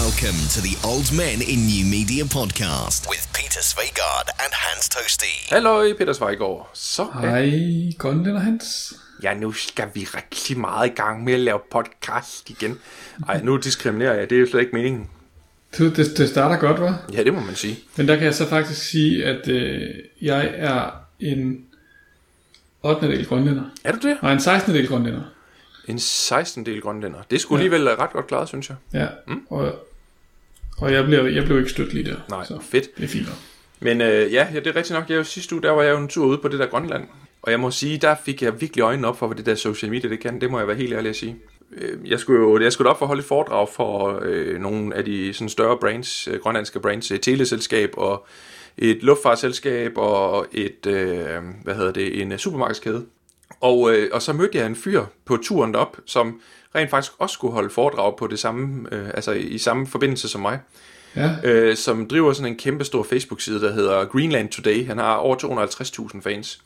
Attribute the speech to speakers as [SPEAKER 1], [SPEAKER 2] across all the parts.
[SPEAKER 1] Welcome to the Old Men in New Media podcast with Peter Svegard and Hans Toasty.
[SPEAKER 2] Hallo, Peter Svejgaard. Så
[SPEAKER 3] Hej, Grønland og Hans.
[SPEAKER 2] Ja, nu skal vi rigtig meget i gang med at lave podcast igen. Ej, nu diskriminerer jeg, det er jo slet ikke meningen.
[SPEAKER 3] Du, det, det starter godt, var.
[SPEAKER 2] Ja, det må man sige.
[SPEAKER 3] Men der kan jeg så faktisk sige, at øh, jeg er en 8. del grønlænder.
[SPEAKER 2] Er du det?
[SPEAKER 3] Nej, en 16. del grønlænder.
[SPEAKER 2] En 16 del grønlænder. Det skulle alligevel ret godt klaret, synes jeg.
[SPEAKER 3] Ja, mm. og, og jeg, blev, jeg blev ikke stødt lige der.
[SPEAKER 2] Nej,
[SPEAKER 3] så
[SPEAKER 2] fedt.
[SPEAKER 3] det er fint.
[SPEAKER 2] Men øh, ja, ja, det er rigtigt nok. Jeg var sidste uge, der var jeg jo en tur ude på det der Grønland. Og jeg må sige, der fik jeg virkelig øjnene op for, hvad det der social media det kan. Det må jeg være helt ærlig at sige. Øh, Jeg skulle jo jeg skulle op for at holde et foredrag for øh, nogle af de sådan større brands, øh, grønlandske brands, et teleselskab og et luftfartsselskab og et, øh, hvad hedder det, en supermarkedskæde. Og, øh, og så mødte jeg en fyr på turen op, som rent faktisk også skulle holde foredrag på det samme, øh, altså i, samme forbindelse som mig
[SPEAKER 3] Ja,
[SPEAKER 2] øh, som driver sådan en kæmpe stor Facebook-side, der hedder Greenland Today. Han har over 250.000 fans,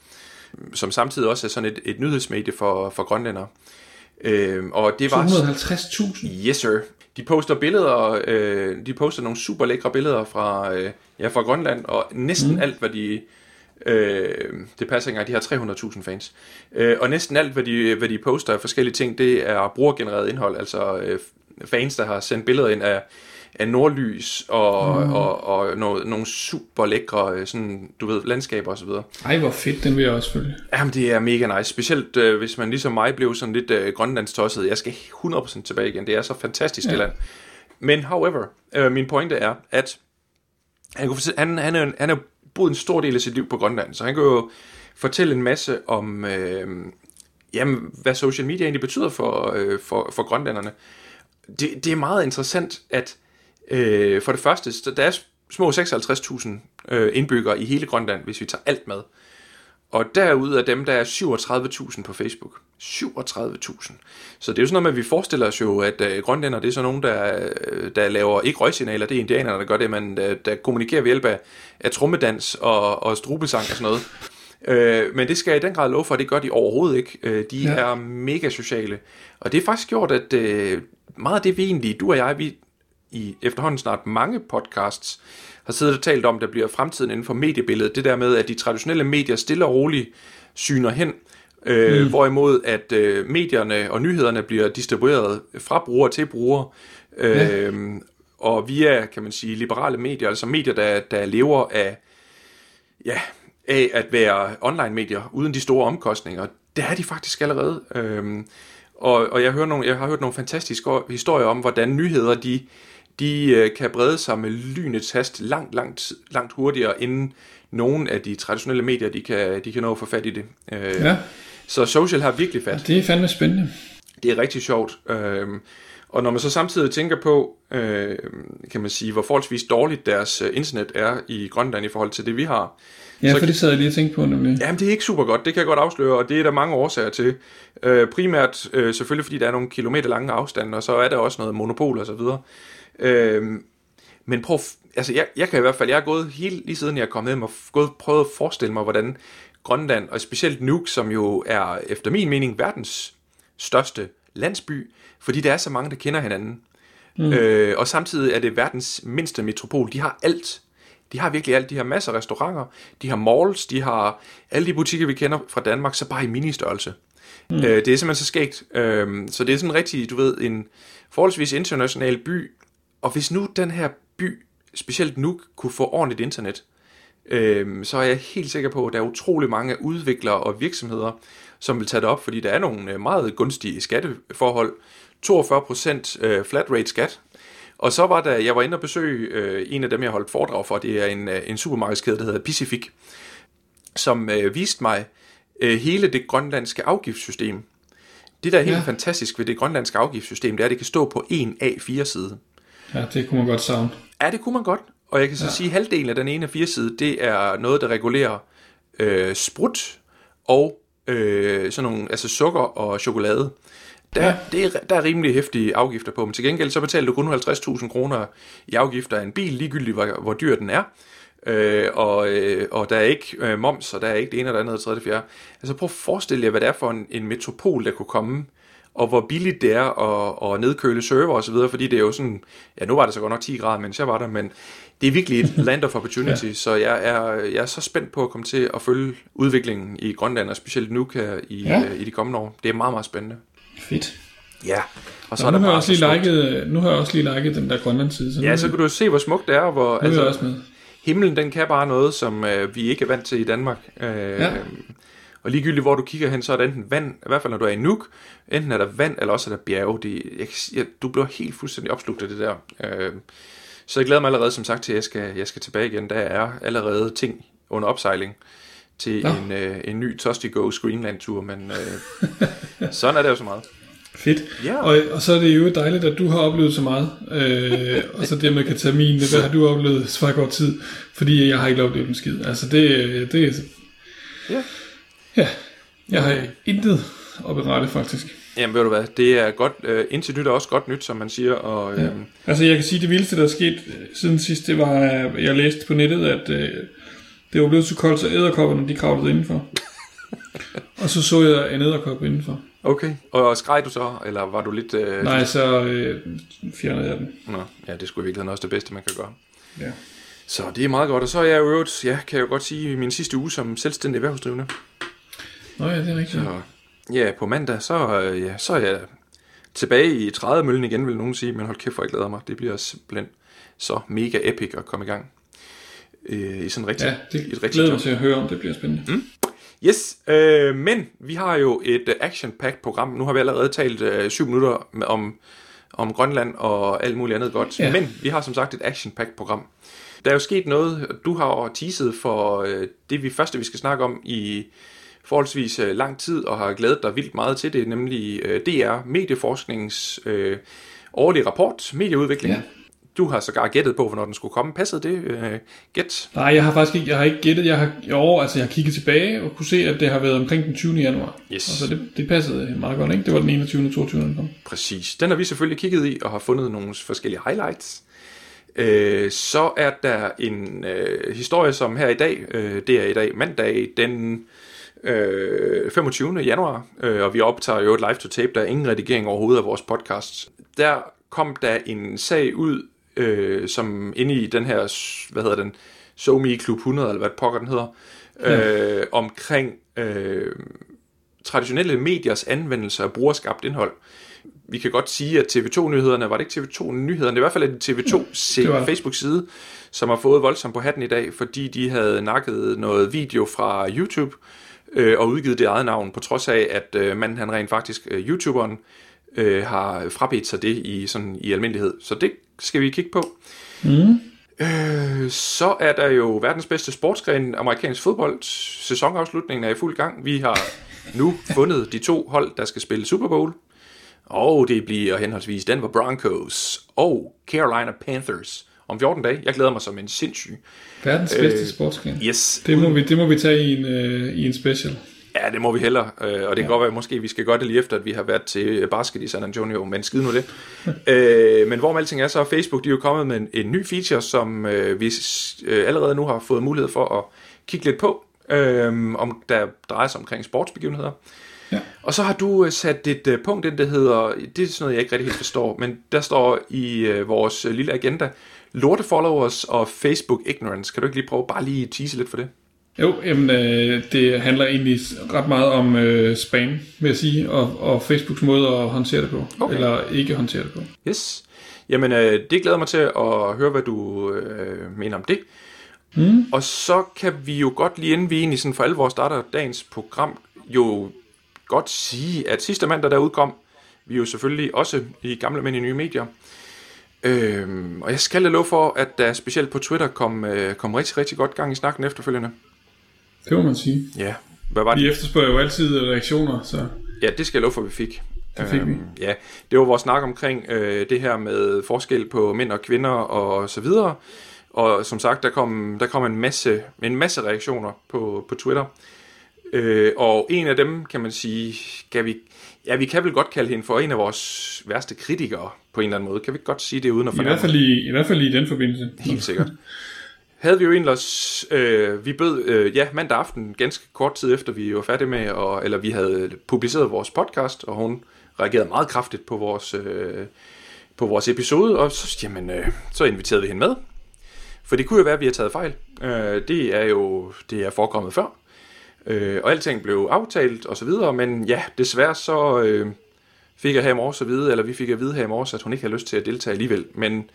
[SPEAKER 2] som samtidig også er sådan et, et nyhedsmedie for, for grønlændere. Øh, og det var...
[SPEAKER 3] 250.000.
[SPEAKER 2] Yes, sir. De poster billeder, øh, de poster nogle super lækre billeder fra, øh, ja, fra Grønland, og næsten mm. alt, hvad de... Øh, det passer ikke engang, de har 300.000 fans. Øh, og næsten alt, hvad de, hvad de poster af forskellige ting, det er brugergenereret indhold, altså øh, fans, der har sendt billeder ind af, af nordlys og, mm. og, og noget, nogle super lækre øh, sådan, du ved, landskaber osv.
[SPEAKER 3] Ej, hvor fedt, den vil jeg også følge.
[SPEAKER 2] Jamen, det er mega nice. Specielt øh, hvis man ligesom mig blev sådan lidt øh, grønlandstosset. Jeg skal 100% tilbage igen. Det er så fantastisk, ja. det land. Men however, øh, min pointe er, at han, kunne han, han, er, han har boet en stor del af sit liv på Grønland, så han kan jo fortælle en masse om, øh, jamen, hvad social media egentlig betyder for, øh, for, for grønlænderne. Det, det er meget interessant, at øh, for det første, så der er små 56.000 øh, indbyggere i hele Grønland, hvis vi tager alt med. Og derud af dem, der er 37.000 på Facebook. 37.000. Så det er jo sådan noget med, at vi forestiller os jo, at øh, grønlænder, det er sådan nogen, der, øh, der laver ikke røgsignaler, det er indianerne, der gør det, men der, der kommunikerer ved hjælp af, af trummedans og, og strubesang og sådan noget. Øh, men det skal jeg i den grad love for, at det gør de overhovedet ikke. Øh, de. Ja. er mega sociale. Og det er faktisk gjort, at øh, meget af det vi egentlig, du og jeg, vi i efterhånden snart mange podcasts, har siddet og talt om, der bliver fremtiden inden for mediebilledet. Det der med, at de traditionelle medier stille og roligt syner hen, øh, mm. hvorimod at øh, medierne og nyhederne bliver distribueret fra bruger til bruger, øh, ja. og via, kan man sige, liberale medier, altså medier, der, der lever af, ja, af at være online-medier, uden de store omkostninger. Det er de faktisk allerede. Øhm, og, og jeg, hører nogle, jeg har hørt nogle fantastiske historier om, hvordan nyheder, de, de øh, kan brede sig med lynets hast langt, langt, langt hurtigere, inden nogen af de traditionelle medier, de kan, de kan nå at få fat i det. Øh,
[SPEAKER 3] Ja,
[SPEAKER 2] Så social har virkelig fat.
[SPEAKER 3] det er fandme spændende.
[SPEAKER 2] Det er rigtig sjovt. Øhm, og når man så samtidig tænker på, øh, kan man sige, hvor forholdsvis dårligt deres øh, internet er i Grønland i forhold til det, vi har.
[SPEAKER 3] Ja,
[SPEAKER 2] Så-
[SPEAKER 3] for det sad jeg lige og tænkte på nemlig.
[SPEAKER 2] Jamen, det er ikke super godt, det kan jeg godt afsløre, og det er der mange årsager til. Øh, primært øh, selvfølgelig, fordi der er nogle kilometer lange afstande, og så er der også noget monopol og så videre. Øh, men prøv, altså jeg, jeg kan i hvert fald, jeg er gået helt lige siden jeg kommet hjem og gået, prøvet at forestille mig, hvordan Grønland, og specielt Nuuk, som jo er efter min mening verdens største landsby, fordi der er så mange, der kender hinanden. Mm. Øh, og samtidig er det verdens mindste metropol. De har alt. De har virkelig alt. De har masser af restauranter, de har malls, de har alle de butikker, vi kender fra Danmark, så bare i ministørrelse. Mm. Øh, det er simpelthen så skægt. Øh, så det er sådan rigtig, du ved, en forholdsvis international by. Og hvis nu den her by, specielt nu, kunne få ordentligt internet, øh, så er jeg helt sikker på, at der er utrolig mange udviklere og virksomheder, som vil tage det op, fordi der er nogle øh, meget gunstige skatteforhold. 42% øh, flat rate skat. Og så var der, jeg var inde og besøge øh, en af dem, jeg holdt foredrag for, det er en, øh, en supermarkedskæde, der hedder Pacific, som øh, viste mig øh, hele det grønlandske afgiftssystem. Det, der er helt ja.
[SPEAKER 3] Ja.
[SPEAKER 2] fantastisk ved det grønlandske afgiftssystem, det er, at det kan stå på en A4-side.
[SPEAKER 3] Ja, det kunne man godt savne.
[SPEAKER 2] Ja, det kunne man godt. Og jeg kan så ja. sige, at halvdelen af den ene af fire side, det er noget, der regulerer øh, sprut og øh, sådan nogle, altså sukker og chokolade. Der, ja. Det er, der er rimelig hæftige afgifter på, men til gengæld så betaler du kun 50.000 kroner i afgifter af en bil, ligegyldigt hvor, hvor dyr den er. Øh, og, øh, og der er ikke øh, moms, og der er ikke det ene og det andet og det tredje og det fjerde. Altså prøv at forestille jer, hvad det er for en, en metropol, der kunne komme og hvor billigt det er at, at nedkøle server og så videre, fordi det er jo sådan, ja nu var det så godt nok 10 grader, mens jeg var der, men det er virkelig et land of opportunity, ja. så jeg er, jeg er så spændt på at komme til at følge udviklingen i Grønland, og specielt nu her i, ja. øh, i de kommende år. Det er meget, meget spændende.
[SPEAKER 3] Fedt.
[SPEAKER 2] Ja.
[SPEAKER 3] Og så Nå, er der nu, har jeg også lige liket, nu har jeg også lige liket den der Grønland side.
[SPEAKER 2] Så ja, så kan du se, hvor smukt det er, hvor
[SPEAKER 3] nu altså, er også med.
[SPEAKER 2] himlen den kan bare noget, som øh, vi ikke er vant til i Danmark. Øh, ja. Og ligegyldigt hvor du kigger hen, så er der enten vand, i hvert fald når du er i Nuuk, enten er der vand, eller også er der bjerge. Det, jeg, jeg, du bliver helt fuldstændig opslugt af det der. Øh, så jeg glæder mig allerede, som sagt, til at jeg skal, jeg skal tilbage igen. Der er allerede ting under opsejling til ja. en, øh, en ny Tosti Go Screenland-tur, men øh, sådan er det jo så meget.
[SPEAKER 3] Fedt. Ja. Og, og så er det jo dejligt, at du har oplevet så meget. Øh, og så det med katamin, hvad har du oplevet så kort tid? Fordi jeg har ikke oplevet en skid. Altså det, det er... Ja. Ja, jeg har intet at berette faktisk.
[SPEAKER 2] Jamen ved du hvad, det er godt, øh, indtil nyt er også godt nyt, som man siger. Og,
[SPEAKER 3] øh, ja. Altså jeg kan sige, det vildeste, der er sket øh, siden sidst, det var, at jeg læste på nettet, at øh, det var blevet så koldt, så æderkopperne de kravlede indenfor. og så så jeg en æderkop indenfor.
[SPEAKER 2] Okay, og skreg du så, eller var du lidt... Øh,
[SPEAKER 3] Nej, så øh, fjernede jeg den.
[SPEAKER 2] Nå, ja, det skulle i virkeligheden også det bedste, man kan gøre.
[SPEAKER 3] Ja.
[SPEAKER 2] Så det er meget godt, og så er jeg jo øvrigt, ja, kan jeg jo godt sige, min sidste uge som selvstændig erhvervsdrivende.
[SPEAKER 3] Nå ja, det er rigtigt.
[SPEAKER 2] Så, ja, på mandag, så, øh, ja, så er jeg tilbage i 30 møllen igen, vil nogen sige, men hold kæft, hvor jeg glæder mig. Det bliver simpelthen så mega epic at komme i gang. Øh, I sådan rigtig,
[SPEAKER 3] ja, det et rigtig glæder mig til at høre om, det bliver spændende. Mm.
[SPEAKER 2] Yes, øh, men vi har jo et uh, action-packed program. Nu har vi allerede talt uh, syv minutter om, om Grønland og alt muligt andet godt. Ja. Men vi har som sagt et action-packed program. Der er jo sket noget, du har teaset for uh, det vi første, vi skal snakke om i forholdsvis uh, lang tid, og har glædet dig vildt meget til det, nemlig uh, DR Medieforskningens uh, årlige rapport, Medieudvikling. Ja. Du har sågar gættet på, hvornår den skulle komme. Passede det øh, gæt?
[SPEAKER 3] Nej, jeg har faktisk ikke, jeg har ikke gættet. Jeg har, jo, altså jeg har kigget tilbage og kunne se, at det har været omkring den 20. januar.
[SPEAKER 2] Yes.
[SPEAKER 3] Altså det, det passede meget godt, ikke? Det var den 21. og 22. den kom.
[SPEAKER 2] Præcis. Den har vi selvfølgelig kigget i og har fundet nogle forskellige highlights. Øh, så er der en øh, historie, som her i dag, øh, det er i dag mandag, den øh, 25. januar, øh, og vi optager jo et live to tape, der er ingen redigering overhovedet af vores podcast. Der kom der en sag ud øh, som inde i den her, hvad hedder den, SoMe Klub 100, eller hvad pokker den hedder, øh, omkring øh, traditionelle mediers anvendelse af brugerskabt indhold. Vi kan godt sige, at TV2-nyhederne, var det ikke TV2-nyhederne, det er i hvert fald en TV2 Facebook-side, som har fået voldsomt på hatten i dag, fordi de havde nakket noget video fra YouTube, øh, og udgivet det eget navn, på trods af, at øh, manden han rent faktisk, øh, YouTuberen, øh, har frabedt sig det i, sådan, i almindelighed. Så det skal vi kigge på. Mm. Øh, så er der jo verdens bedste sportsgren, amerikansk fodbold. Sæsonafslutningen er i fuld gang. Vi har nu fundet de to hold, der skal spille Super Bowl. Og det bliver henholdsvis Denver Broncos og Carolina Panthers om 14 dage. Jeg glæder mig som en sindssyg.
[SPEAKER 3] Verdens bedste øh, sportsgren.
[SPEAKER 2] Yes.
[SPEAKER 3] Det må vi, det må vi tage i en, øh, i en special.
[SPEAKER 2] Ja, det må vi hellere, øh, og det ja. kan godt være, at måske vi skal gøre det lige efter, at vi har været til basket i San Antonio, men skid nu det. øh, men hvor alting er, så er Facebook de er jo kommet med en, en ny feature, som øh, vi øh, allerede nu har fået mulighed for at kigge lidt på, øh, om der drejer sig omkring sportsbegivenheder. Ja. Og så har du øh, sat et uh, punkt ind, der hedder, det er sådan noget, jeg ikke rigtig helt forstår, men der står i uh, vores uh, lille agenda, lorte followers og Facebook ignorance. Kan du ikke lige prøve bare lige tease lidt for det?
[SPEAKER 3] Jo, jamen, øh, det handler egentlig ret meget om øh, spam, vil jeg sige, og, og Facebooks måde at håndtere det på, okay. eller ikke håndtere det på.
[SPEAKER 2] Yes. Jamen, øh, det glæder mig til at høre, hvad du øh, mener om det. Mm. Og så kan vi jo godt lige inden vi egentlig sådan for alvor starter dagens program, jo godt sige, at sidste mandag der udkom, vi er jo selvfølgelig også i Gamle Mænd i Nye Medier. Øhm, og jeg skal love for, at der specielt på Twitter kom, øh, kom rigtig, rigtig godt gang i snakken efterfølgende.
[SPEAKER 3] Det må man sige.
[SPEAKER 2] Ja.
[SPEAKER 3] Hvad var det? Vi efterspørger jo altid reaktioner, så...
[SPEAKER 2] Ja, det skal jeg love for, at vi fik.
[SPEAKER 3] Det fik vi. Øhm,
[SPEAKER 2] ja, det var vores snak omkring øh, det her med forskel på mænd og kvinder og så videre. Og som sagt, der kom, der kom en, masse, en masse reaktioner på, på Twitter. Øh, og en af dem, kan man sige, kan vi, ja, vi kan vel godt kalde hende for en af vores værste kritikere på en eller anden måde. Kan vi godt sige det uden at
[SPEAKER 3] fornemme? I hvert fald i, i, hvert fald i den forbindelse.
[SPEAKER 2] Helt sikkert. havde vi jo egentlig også, øh, vi bød, øh, ja, mandag aften, ganske kort tid efter vi var færdige med, og, eller vi havde publiceret vores podcast, og hun reagerede meget kraftigt på vores, øh, på vores episode, og så, jamen, øh, så inviterede vi hende med. For det kunne jo være, at vi har taget fejl. Øh, det er jo det er forekommet før. Øh, og alting blev aftalt og så videre, men ja, desværre så øh, fik jeg her i morges at vide, eller vi fik at vide her i morges, at hun ikke har lyst til at deltage alligevel. Men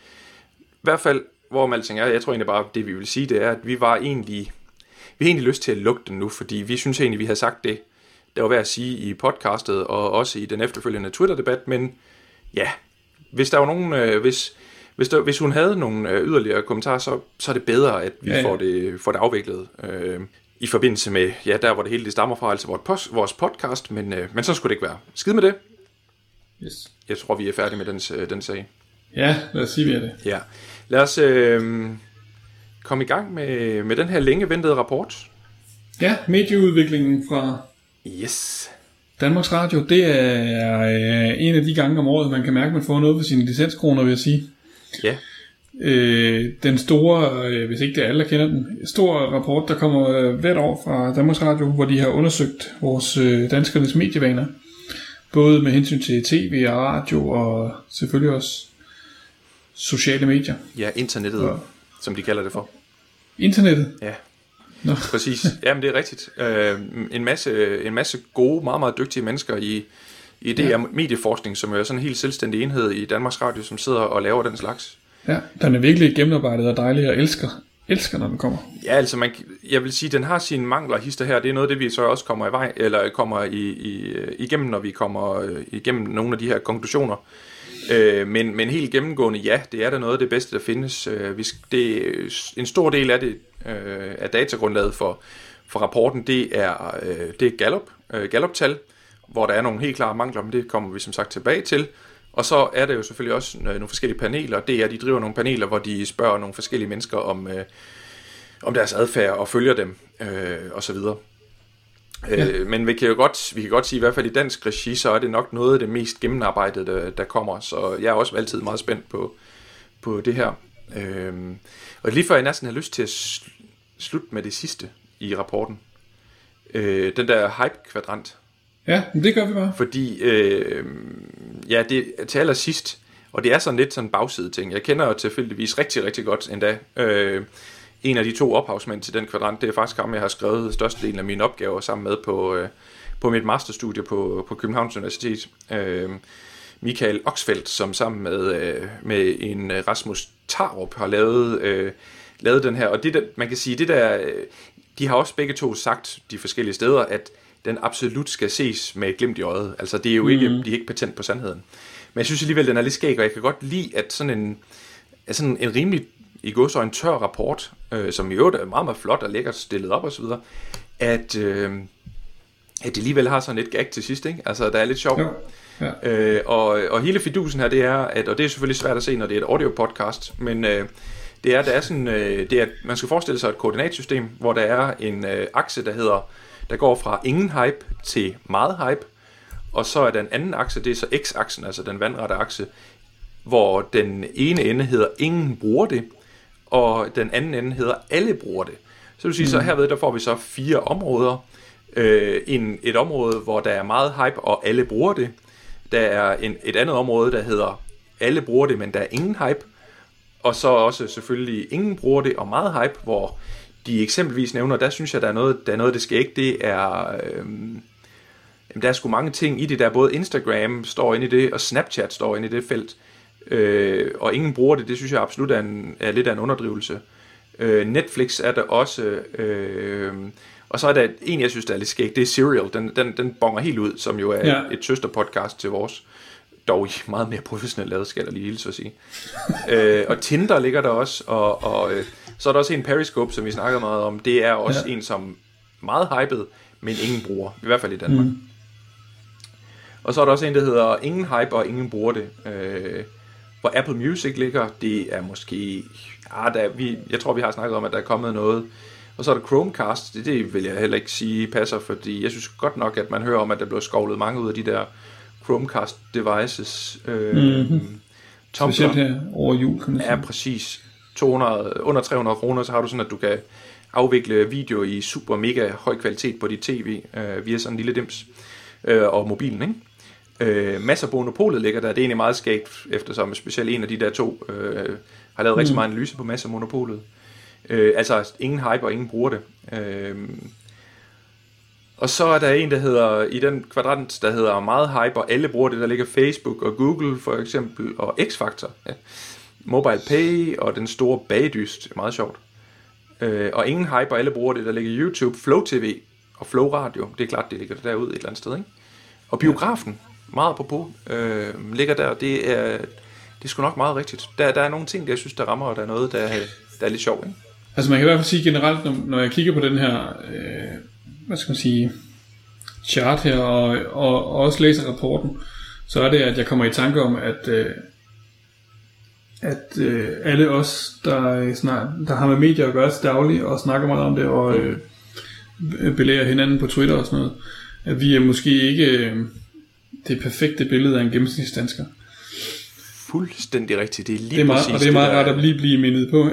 [SPEAKER 2] i hvert fald, hvor alting er, jeg tror egentlig bare, det vi vil sige, det er, at vi var egentlig, vi har egentlig lyst til at lukke den nu, fordi vi synes egentlig, vi har sagt det, der var værd at sige i podcastet, og også i den efterfølgende Twitter-debat, men ja, hvis der var nogen, øh, hvis, hvis, der, hvis hun havde nogle øh, yderligere kommentarer, så, så er det bedre, at vi ja, ja. Får, det, får det afviklet øh, i forbindelse med, ja, der hvor det hele det stammer fra, altså vores, vores podcast, men, øh, men så skulle det ikke være. Skid med det.
[SPEAKER 3] Yes.
[SPEAKER 2] Jeg tror, vi er færdige med den, øh, den sag.
[SPEAKER 3] Ja, lad os sige, vi er det.
[SPEAKER 2] Ja. Lad os øh, komme i gang med, med den her længe ventede rapport.
[SPEAKER 3] Ja, medieudviklingen fra
[SPEAKER 2] Yes.
[SPEAKER 3] Danmarks Radio, det er øh, en af de gange om året, man kan mærke, at man får noget for sine licenskroner, vil jeg sige.
[SPEAKER 2] Ja.
[SPEAKER 3] Øh, den store, øh, hvis ikke det alle kender den, stor rapport, der kommer øh, hvert år fra Danmarks Radio, hvor de har undersøgt vores øh, danskernes medievaner. Både med hensyn til tv og radio, og selvfølgelig også sociale medier.
[SPEAKER 2] Ja, internettet, ja. som de kalder det for.
[SPEAKER 3] Internettet?
[SPEAKER 2] Ja. Nå. Præcis. Jamen, det er rigtigt. Øh, en, masse, en masse gode, meget, meget dygtige mennesker i, i det ja. medieforskning, som er sådan en helt selvstændig enhed i Danmarks Radio, som sidder og laver den slags.
[SPEAKER 3] Ja, den er virkelig gennemarbejdet og dejlig, og elsker, elsker, når den kommer.
[SPEAKER 2] Ja, altså man, jeg vil sige, den har sine mangler hister her. Det er noget det, vi så også kommer i vej, eller kommer i, i, igennem, når vi kommer øh, igennem nogle af de her konklusioner. Øh, men, men helt gennemgående, ja, det er da noget af det bedste, der findes. Øh, vi, det, en stor del af det, øh, af datagrundlaget for, for rapporten, det er, øh, det er Gallup, øh, Gallup-tal, hvor der er nogle helt klare mangler, men det kommer vi som sagt tilbage til. Og så er der jo selvfølgelig også nogle forskellige paneler. Det er, de driver nogle paneler, hvor de spørger nogle forskellige mennesker om, øh, om deres adfærd og følger dem øh, og så videre. Ja. Øh, men vi kan jo godt, vi kan godt sige, i hvert fald i dansk regi, så er det nok noget af det mest gennemarbejdede, der, der kommer. Så jeg er også altid meget spændt på, på det her. Øh, og lige før jeg næsten har lyst til at slutte med det sidste i rapporten. Øh, den der hype-kvadrant.
[SPEAKER 3] Ja, det gør vi bare.
[SPEAKER 2] Fordi, øh, ja, det er til allersidst, og det er sådan lidt sådan en bagside ting. Jeg kender jo tilfældigvis rigtig, rigtig godt endda øh, en af de to ophavsmænd til den kvadrant. Det er faktisk ham, jeg har skrevet størstedelen af mine opgaver sammen med på, øh, på mit masterstudie på, på Københavns Universitet. Øh, Michael Oxfeldt, som sammen med, øh, med en øh, Rasmus Tarup har lavet, øh, lavet den her. Og det der, man kan sige, det der, øh, de har også begge to sagt de forskellige steder, at den absolut skal ses med et glimt i øjet. Altså det er jo ikke, mm. de er ikke patent på sandheden. Men jeg synes alligevel, den er lidt skæg, og jeg kan godt lide, at sådan en, at sådan en rimelig i går så en tør rapport, øh, som i øvrigt er meget, meget flot og lækkert stillet op osv., at, øh, at det alligevel har sådan et gag til sidst, ikke? Altså, der er lidt sjovt. Ja. Ja. Øh, og, og hele fidusen her, det er, at, og det er selvfølgelig svært at se, når det er et audio podcast, men øh, det er, der er sådan, øh, det er, man skal forestille sig et koordinatsystem, hvor der er en øh, akse, der hedder, der går fra ingen hype til meget hype, og så er den anden akse, det er så x-aksen, altså den vandrette akse, hvor den ene ende hedder ingen bruger det, og den anden ende hedder alle bruger det. Så vil sige, mm. så herved der får vi så fire områder. Øh, en, et område, hvor der er meget hype, og alle bruger det. Der er en, et andet område, der hedder alle bruger det, men der er ingen hype. Og så også selvfølgelig ingen bruger det, og meget hype, hvor de eksempelvis nævner, der synes jeg, der er noget, der er noget det skal ikke, det er... Øh, der er sgu mange ting i det, der. Både Instagram står inde i det, og Snapchat står inde i det felt. Øh, og ingen bruger det, det synes jeg absolut er, en, er lidt af en underdrivelse. Øh, Netflix er der også, øh, og så er der en, jeg synes, der er lidt skægt, det er Serial, den, den, den bonger helt ud, som jo er ja. et, et søsterpodcast til vores, dog i meget mere professionelt lavet, skal jeg lige hilse at sige. øh, og Tinder ligger der også, og, og øh, så er der også en Periscope, som vi snakker meget om, det er også ja. en, som meget hyped, men ingen bruger, i hvert fald i Danmark. Mm. Og så er der også en, der hedder Ingen hype, og ingen bruger det. Øh, hvor Apple Music ligger, det er måske... Ja, der, vi, jeg tror, vi har snakket om, at der er kommet noget. Og så er der Chromecast, det, det vil jeg heller ikke sige passer, fordi jeg synes godt nok, at man hører om, at der bliver skovlet mange ud af de der Chromecast devices. Øh, mm-hmm.
[SPEAKER 3] Specielt her over jul, kan man
[SPEAKER 2] sige. Ja, præcis. 200, under 300 kroner, så har du sådan, at du kan afvikle video i super mega høj kvalitet på dit tv øh, via sådan en lille dims øh, og mobilen, ikke? Øh, masser af monopolet ligger der. Det er egentlig meget skægt, eftersom specielt en af de der to øh, har lavet mm. rigtig meget analyse på masser af monopolet. Øh, altså ingen hype og ingen bruger det. Øh, og så er der en, der hedder, i den kvadrant, der hedder meget hype, og alle bruger det, der ligger Facebook og Google for eksempel, og X-Factor. Ja. Mobile Pay og den store bagdyst, meget sjovt. Øh, og ingen hype, og alle bruger det, der ligger YouTube, Flow TV og Flow Radio. Det er klart, det ligger derude et eller andet sted, ikke? Og biografen, meget på øh, ligger der, det er, det er sgu nok meget rigtigt. Der, der er nogle ting, der jeg synes, der rammer, og der er noget, der, der er lidt sjovt, ikke?
[SPEAKER 3] Altså man kan i hvert fald sige generelt, når, når jeg kigger på den her, øh, hvad skal man sige, chart her, og, og, og også læser rapporten, så er det, at jeg kommer i tanke om, at, øh, at øh, alle os, der, snart, der har med medier at gøre til daglig, og snakker meget om det, og øh, belærer hinanden på Twitter og sådan noget, at vi er måske ikke øh, det perfekte billede af en gennemsnitsdansker.
[SPEAKER 2] Fuldstændig rigtigt. Det er lige
[SPEAKER 3] det er meget,
[SPEAKER 2] præcis
[SPEAKER 3] Og det er meget det, rart at lige blive mindet på.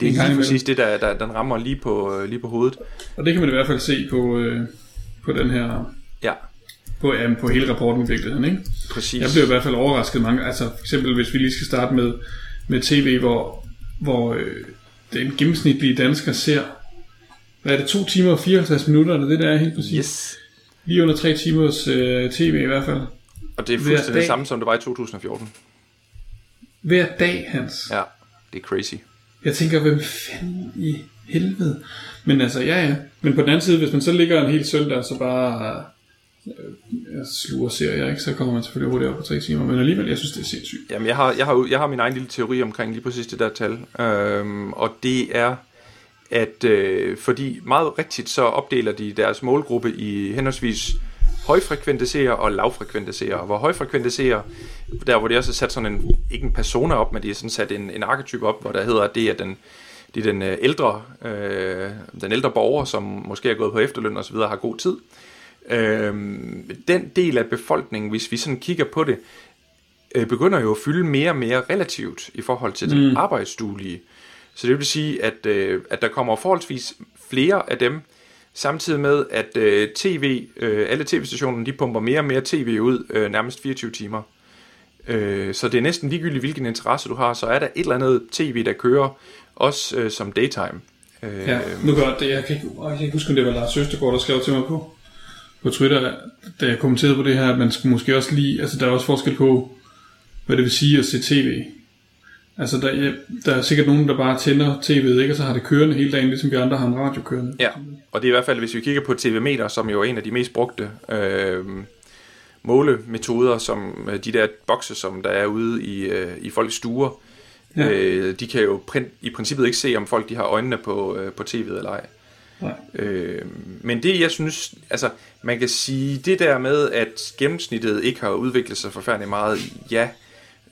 [SPEAKER 2] det er lige præcis det, der, der, den rammer lige på, øh, lige på hovedet.
[SPEAKER 3] Og det kan man i hvert fald se på, øh, på den her...
[SPEAKER 2] Ja.
[SPEAKER 3] På, ja, på hele rapporten i virkeligheden, ikke?
[SPEAKER 2] Præcis.
[SPEAKER 3] Jeg bliver i hvert fald overrasket mange. Altså for eksempel, hvis vi lige skal starte med, med tv, hvor, hvor øh, den gennemsnitlige dansker ser hvad er det, 2 timer og 54 minutter, eller det der er helt præcis?
[SPEAKER 2] Yes.
[SPEAKER 3] Lige under 3 timers øh, tv i hvert fald.
[SPEAKER 2] Og det er fuldstændig det samme, som det var i 2014.
[SPEAKER 3] Hver dag, Hans.
[SPEAKER 2] Ja, det er crazy.
[SPEAKER 3] Jeg tænker, hvem fanden i helvede? Men altså, ja ja. Men på den anden side, hvis man så ligger en hel søndag, så bare Øh, øh, sluger serier, ikke? så kommer man selvfølgelig hurtigt op på tre timer. Men alligevel, jeg synes, det er sindssygt.
[SPEAKER 2] Jamen, jeg har, jeg har, jeg har min egen lille teori omkring lige præcis det der tal. Øhm, og det er at øh, fordi meget rigtigt så opdeler de deres målgruppe i henholdsvis højfrekvente seere og lavfrekvente seere. Hvor højfrekvente seere, der hvor de også har sat sådan en, ikke en persona op, men de har sådan sat en, en arketype op, hvor der hedder, at det er den, det er den øh, ældre, øh, den ældre borger, som måske er gået på efterløn og så videre, har god tid. Øh, den del af befolkningen, hvis vi sådan kigger på det, øh, begynder jo at fylde mere og mere relativt i forhold til den mm. arbejdsduelige. Så det vil sige, at, øh, at der kommer forholdsvis flere af dem, samtidig med, at øh, tv, øh, alle tv-stationerne, de pumper mere og mere tv ud øh, nærmest 24 timer. Øh, så det er næsten ligegyldigt, hvilken interesse du har, så er der et eller andet tv, der kører, også øh, som daytime.
[SPEAKER 3] Øh, ja, nu gør det, jeg kan, ikke, jeg kan ikke huske, om det var Lars Søstergaard, der skrev til mig på, på Twitter, da jeg kommenterede på det her, at man skulle måske også lige, altså der er også forskel på, hvad det vil sige at se tv. Altså, der, ja, der er sikkert nogen, der bare tænder tv'et, ikke? og så har det kørende hele dagen, ligesom vi andre har en radio kørende.
[SPEAKER 2] Ja, og det er i hvert fald, hvis vi kigger på TV-meter, som jo er en af de mest brugte øh, målemetoder, som øh, de der bokse, som der er ude i, øh, i folks stuer, ja. øh, de kan jo print, i princippet ikke se, om folk de har øjnene på, øh, på tv'et eller ej. Nej. Øh, men det, jeg synes, altså, man kan sige, det der med, at gennemsnittet ikke har udviklet sig forfærdeligt meget, ja,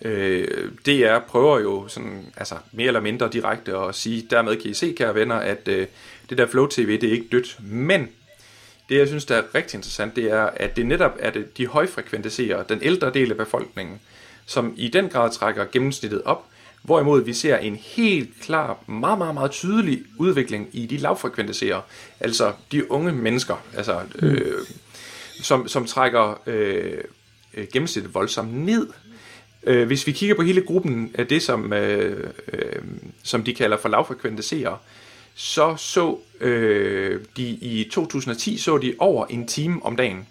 [SPEAKER 2] Øh, DR prøver jo sådan, altså mere eller mindre direkte at sige, dermed kan I se, kære venner, at øh, det der Flow TV, det er ikke dødt. Men det, jeg synes, der er rigtig interessant, det er, at det netop er det, de højfrekvente seere, den ældre del af befolkningen, som i den grad trækker gennemsnittet op, hvorimod vi ser en helt klar, meget, meget, meget tydelig udvikling i de lavfrekvente seere, altså de unge mennesker, altså, øh, som, som trækker øh, gennemsnittet voldsomt ned. Øh, hvis vi kigger på hele gruppen af det, som, øh, øh, som de kalder for lavfrekvente seere, så så øh, de i 2010 så de over en time om dagen.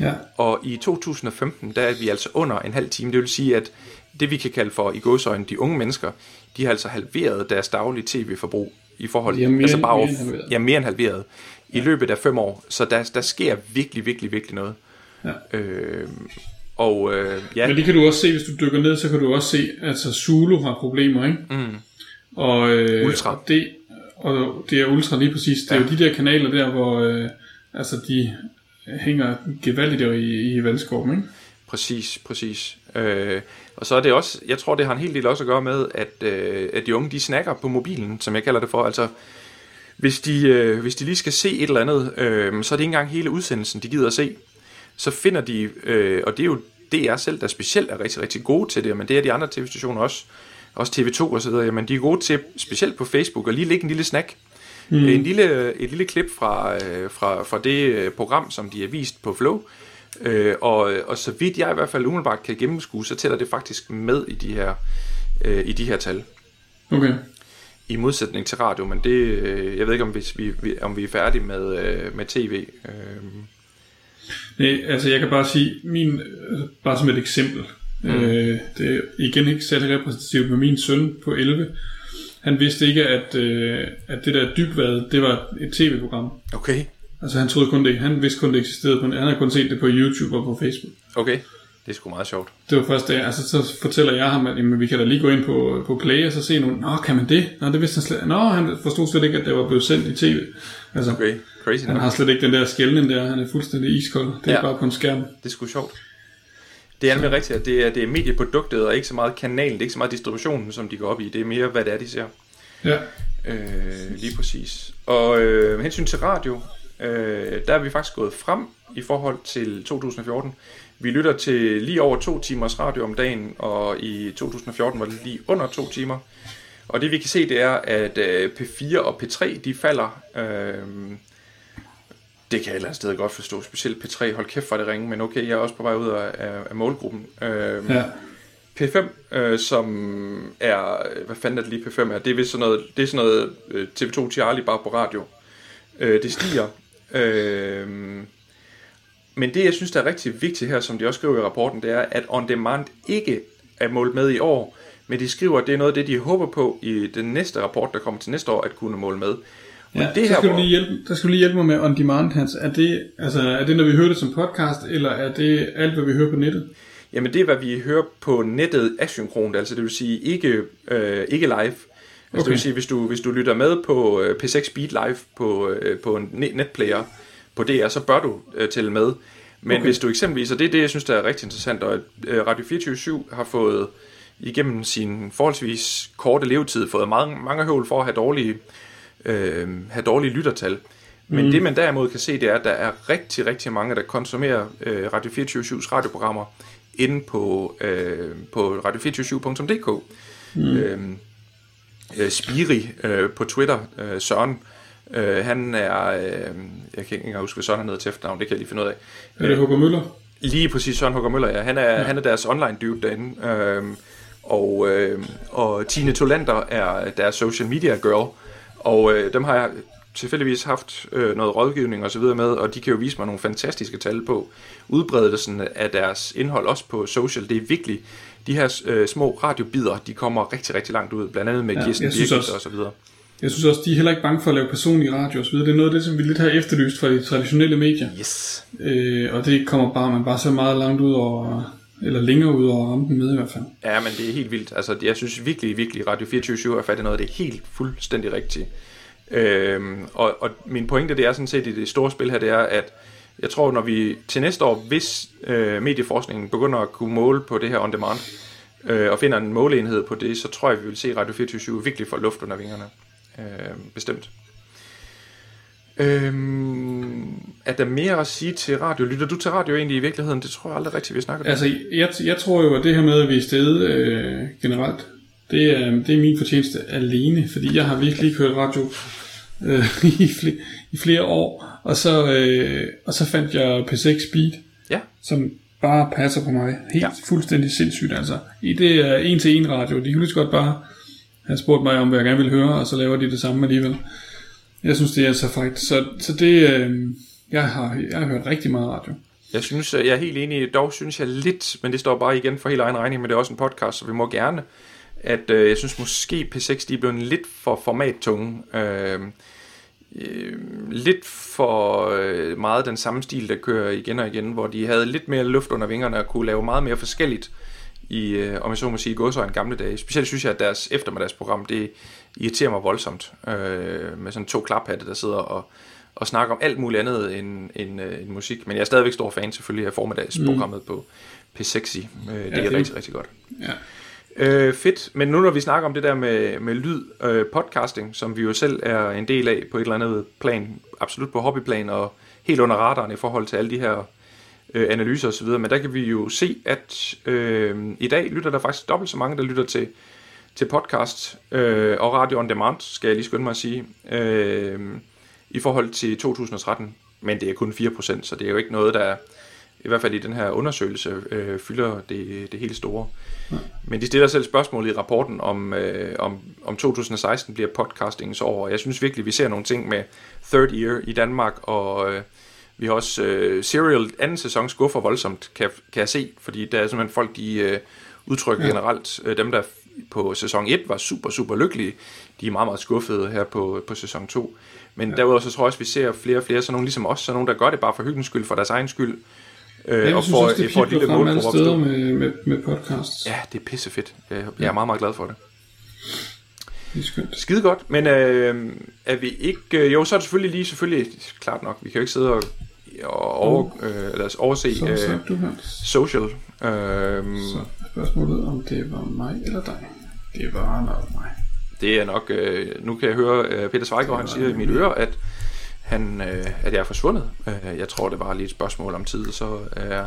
[SPEAKER 2] Ja. Og i 2015, der er vi altså under en halv time. Det vil sige, at det vi kan kalde for i godsøjne de unge mennesker, de har altså halveret deres daglige tv-forbrug i forhold til, altså bare mere over, ja, mere end halveret i ja. løbet af fem år. Så der, der sker virkelig, virkelig, virkelig noget. Ja. Øh, og, øh, ja.
[SPEAKER 3] Men det kan du også se, hvis du dykker ned, så kan du også se, at altså Zulu har problemer, ikke?
[SPEAKER 2] Mm.
[SPEAKER 3] Og, øh,
[SPEAKER 2] ultra.
[SPEAKER 3] Og det, og det er ultra lige præcis. Det er ja. jo de der kanaler der, hvor øh, altså de hænger gevaldigt i, i vandskoven, ikke?
[SPEAKER 2] Præcis, præcis. Øh, og så er det også, jeg tror det har en hel del også at gøre med, at, øh, at de unge de snakker på mobilen, som jeg kalder det for. Altså, hvis de, øh, hvis de lige skal se et eller andet, øh, så er det ikke engang hele udsendelsen, de gider at se. Så finder de, øh, og det er jo DR selv, der specielt er rigtig, rigtig gode til det, men det er de andre tv-stationer også, også TV2 og så videre, jamen de er gode til, specielt på Facebook, at lige lægge en lille snack, mm. en lille, et lille klip fra, øh, fra, fra det øh, program, som de har vist på Flow, Øh, og, og så vidt jeg i hvert fald umiddelbart kan gennemskue, så tæller det faktisk med i de her, øh, i de her tal.
[SPEAKER 3] Okay.
[SPEAKER 2] I modsætning til radio, men det, øh, jeg ved ikke, om, hvis vi, om vi er færdige med, øh, med tv. Øh.
[SPEAKER 3] Nej, altså jeg kan bare sige, min, bare som et eksempel, mm. øh, det er igen ikke særlig repræsentativt med min søn på 11, han vidste ikke, at, øh, at det der dybvad, det var et tv-program.
[SPEAKER 2] Okay.
[SPEAKER 3] Altså han troede kun det, han vidste kun det eksisterede, men han har kun set det på YouTube og på Facebook.
[SPEAKER 2] Okay, det er sgu meget sjovt.
[SPEAKER 3] Det var først det, altså så fortæller jeg ham, at jamen, vi kan da lige gå ind på, på Play og så se nogle, nå kan man det? Nå det vidste han slet, nå han forstod slet ikke, at det var blevet sendt i tv. Altså,
[SPEAKER 2] okay, crazy.
[SPEAKER 3] Han har slet ikke den der skældning der, han er fuldstændig iskold. Det er ja. bare på en skærm. Det
[SPEAKER 2] er sgu sjovt. Det er nemlig rigtigt, at det er, det er medieproduktet, og ikke så meget kanalen, det er ikke så meget distributionen, som de går op i. Det er mere, hvad det er, de ser.
[SPEAKER 3] Ja.
[SPEAKER 2] Øh, lige præcis. Og øh, med hensyn til radio, øh, der er vi faktisk gået frem i forhold til 2014. Vi lytter til lige over to timers radio om dagen, og i 2014 var det lige under to timer. Og det vi kan se, det er, at øh, P4 og P3, de falder. Øh, det kan jeg et eller andet sted godt forstå, specielt P3, hold kæft for det ringe, men okay, jeg er også på vej ud af, af, af målgruppen. Øh, ja. P5, øh, som er, hvad fanden er det lige P5 er, det er sådan noget, det er sådan noget øh, TV2 Charlie bare på radio. Øh, det stiger. Øh, men det, jeg synes, der er rigtig vigtigt her, som de også skriver i rapporten, det er, at on demand ikke er målt med i år, men de skriver, at det er noget af det, de håber på i den næste rapport, der kommer til næste år, at kunne måle med.
[SPEAKER 3] Men ja, det her, skal du lige hjælpe, der skal du lige hjælpe mig med on demand, Hans. Er det, altså, er det, når vi hører det som podcast, eller er det alt, hvad vi hører på nettet?
[SPEAKER 2] Jamen det er, hvad vi hører på nettet asynkront, altså det vil sige ikke, øh, ikke live. Altså okay. det vil sige, hvis du, hvis du lytter med på øh, P6 Speed Live på, øh, på en netplayer på DR, så bør du øh, tælle med. Men okay. hvis du eksempelvis, og det er det, jeg synes, der er rigtig interessant, og øh, Radio 24 har fået igennem sin forholdsvis korte levetid fået mange, mange høvl for at have dårlige, øh, have dårlige lyttertal. Men mm. det man derimod kan se, det er, at der er rigtig, rigtig mange, der konsumerer øh, Radio 24-7's radioprogrammer, inde på, øh, på radio247.dk. Mm. Øhm, øh, Spiri øh, på Twitter, øh, Søren, øh, han er, øh, jeg kan ikke engang huske, hvad Søren er nede til efternavn, det kan jeg lige finde ud af.
[SPEAKER 3] Er det Hugo Møller?
[SPEAKER 2] Lige præcis, Søren Hugo Møller, ja. Han er, ja. han er deres online dude derinde. Øh, og, øh, og Tine Tolander er deres social media girl. Og øh, dem har jeg tilfældigvis haft øh, noget rådgivning og så videre med, og de kan jo vise mig nogle fantastiske tal på udbredelsen af deres indhold, også på social. Det er virkelig, de her øh, små radiobider, de kommer rigtig, rigtig langt ud, blandt andet med ja, Kirsten Birgit og så videre.
[SPEAKER 3] Jeg synes også, de er heller ikke bange for at lave personlig radio og så videre. Det er noget af det, som vi lidt har efterlyst fra de traditionelle medier.
[SPEAKER 2] Yes.
[SPEAKER 3] Øh, og det kommer bare, man bare så meget langt ud over, eller længere ud over rampen med i hvert fald.
[SPEAKER 2] Ja, men det er helt vildt. Altså, jeg synes virkelig, virkelig, Radio 24 er fat i noget af det helt fuldstændig rigtigt. Øhm, og, og min pointe det er sådan set i det store spil her, det er, at jeg tror, når vi til næste år, hvis øh, medieforskningen begynder at kunne måle på det her on demand, øh, og finder en måleenhed på det, så tror jeg, vi vil se Radio 24 virkelig få luft under vingerne. Øh, bestemt. Øhm, er der mere at sige til radio? Lytter du til radio egentlig i virkeligheden? Det tror jeg aldrig rigtigt, vi snakker om.
[SPEAKER 3] Altså, jeg, jeg tror jo, at det her med, at vi er stedet øh, generelt, det er, det er min fortjeneste alene, fordi jeg har virkelig ikke hørt radio øh, i, flere, i flere år, og så, øh, og så fandt jeg P6 Speed,
[SPEAKER 2] ja.
[SPEAKER 3] som bare passer på mig. Helt ja. fuldstændig sindssygt altså. I det er en til en radio. De kunne lige godt bare have spurgt mig om, hvad jeg gerne vil høre, og så laver de det samme alligevel. Jeg synes, det er så frækt. Så, så det, øh, jeg, har, jeg har hørt rigtig meget radio.
[SPEAKER 2] Jeg synes, jeg er helt enig. Dog synes jeg lidt, men det står bare igen for helt egen regning, men det er også en podcast, så vi må gerne at øh, jeg synes måske P6 de er blevet lidt for formattunge. Øh, øh, lidt for øh, meget den samme stil, der kører igen og igen, hvor de havde lidt mere luft under vingerne og kunne lave meget mere forskelligt i, øh, om jeg så må sige, godsøj en gamle dage. Specielt synes jeg, at deres eftermiddagsprogram, det irriterer mig voldsomt, øh, med sådan to klaphatte, der sidder og, og snakker om alt muligt andet end, end, øh, end musik. Men jeg er stadigvæk stor fan selvfølgelig af formiddagsprogrammet mm. på P6. Øh, det ja, er det. rigtig, rigtig godt.
[SPEAKER 3] Ja.
[SPEAKER 2] Øh, fedt, men nu når vi snakker om det der med, med lyd, øh, podcasting, som vi jo selv er en del af på et eller andet plan, absolut på hobbyplan og helt under radaren i forhold til alle de her øh, analyser osv., men der kan vi jo se, at øh, i dag lytter der faktisk dobbelt så mange, der lytter til, til podcast øh, og radio on demand, skal jeg lige skynde mig at sige, øh, i forhold til 2013, men det er kun 4%, så det er jo ikke noget, der i hvert fald i den her undersøgelse, øh, fylder det, det helt store. Men de stiller selv spørgsmål i rapporten om, øh, om, om 2016 bliver podcastingens år. Jeg synes virkelig, vi ser nogle ting med third year i Danmark, og øh, vi har også øh, Serial anden sæson skuffer voldsomt, kan, kan jeg se, fordi der er simpelthen folk, de øh, udtrykker ja. generelt, øh, dem der på sæson 1 var super, super lykkelige, de er meget, meget skuffede her på, på sæson 2. Men ja. derudover så tror jeg også, vi ser flere og flere, sådan nogle ligesom os, sådan nogle, der gør det bare for hyggens skyld, for deres egen skyld,
[SPEAKER 3] Øh, jeg og synes for, også, det for et lille mål steder med, med, med podcasts.
[SPEAKER 2] Ja, det er pissefedt. Jeg, jeg er meget, meget glad for det.
[SPEAKER 3] Det er skønt.
[SPEAKER 2] Skide godt, men øh, er vi ikke... Øh, jo, så er det selvfølgelig lige, selvfølgelig, klart nok, vi kan jo ikke sidde og, og over, øh, eller overse
[SPEAKER 3] så, så, du
[SPEAKER 2] social. Øh,
[SPEAKER 3] så spørgsmålet, om det var mig eller dig. Det var nok mig.
[SPEAKER 2] Det er nok... Øh, nu kan jeg høre, øh, Peter Zweigård, han siger i mit øre, at han, øh, at jeg er forsvundet. Øh, jeg tror, det var lige et spørgsmål om tid, så er,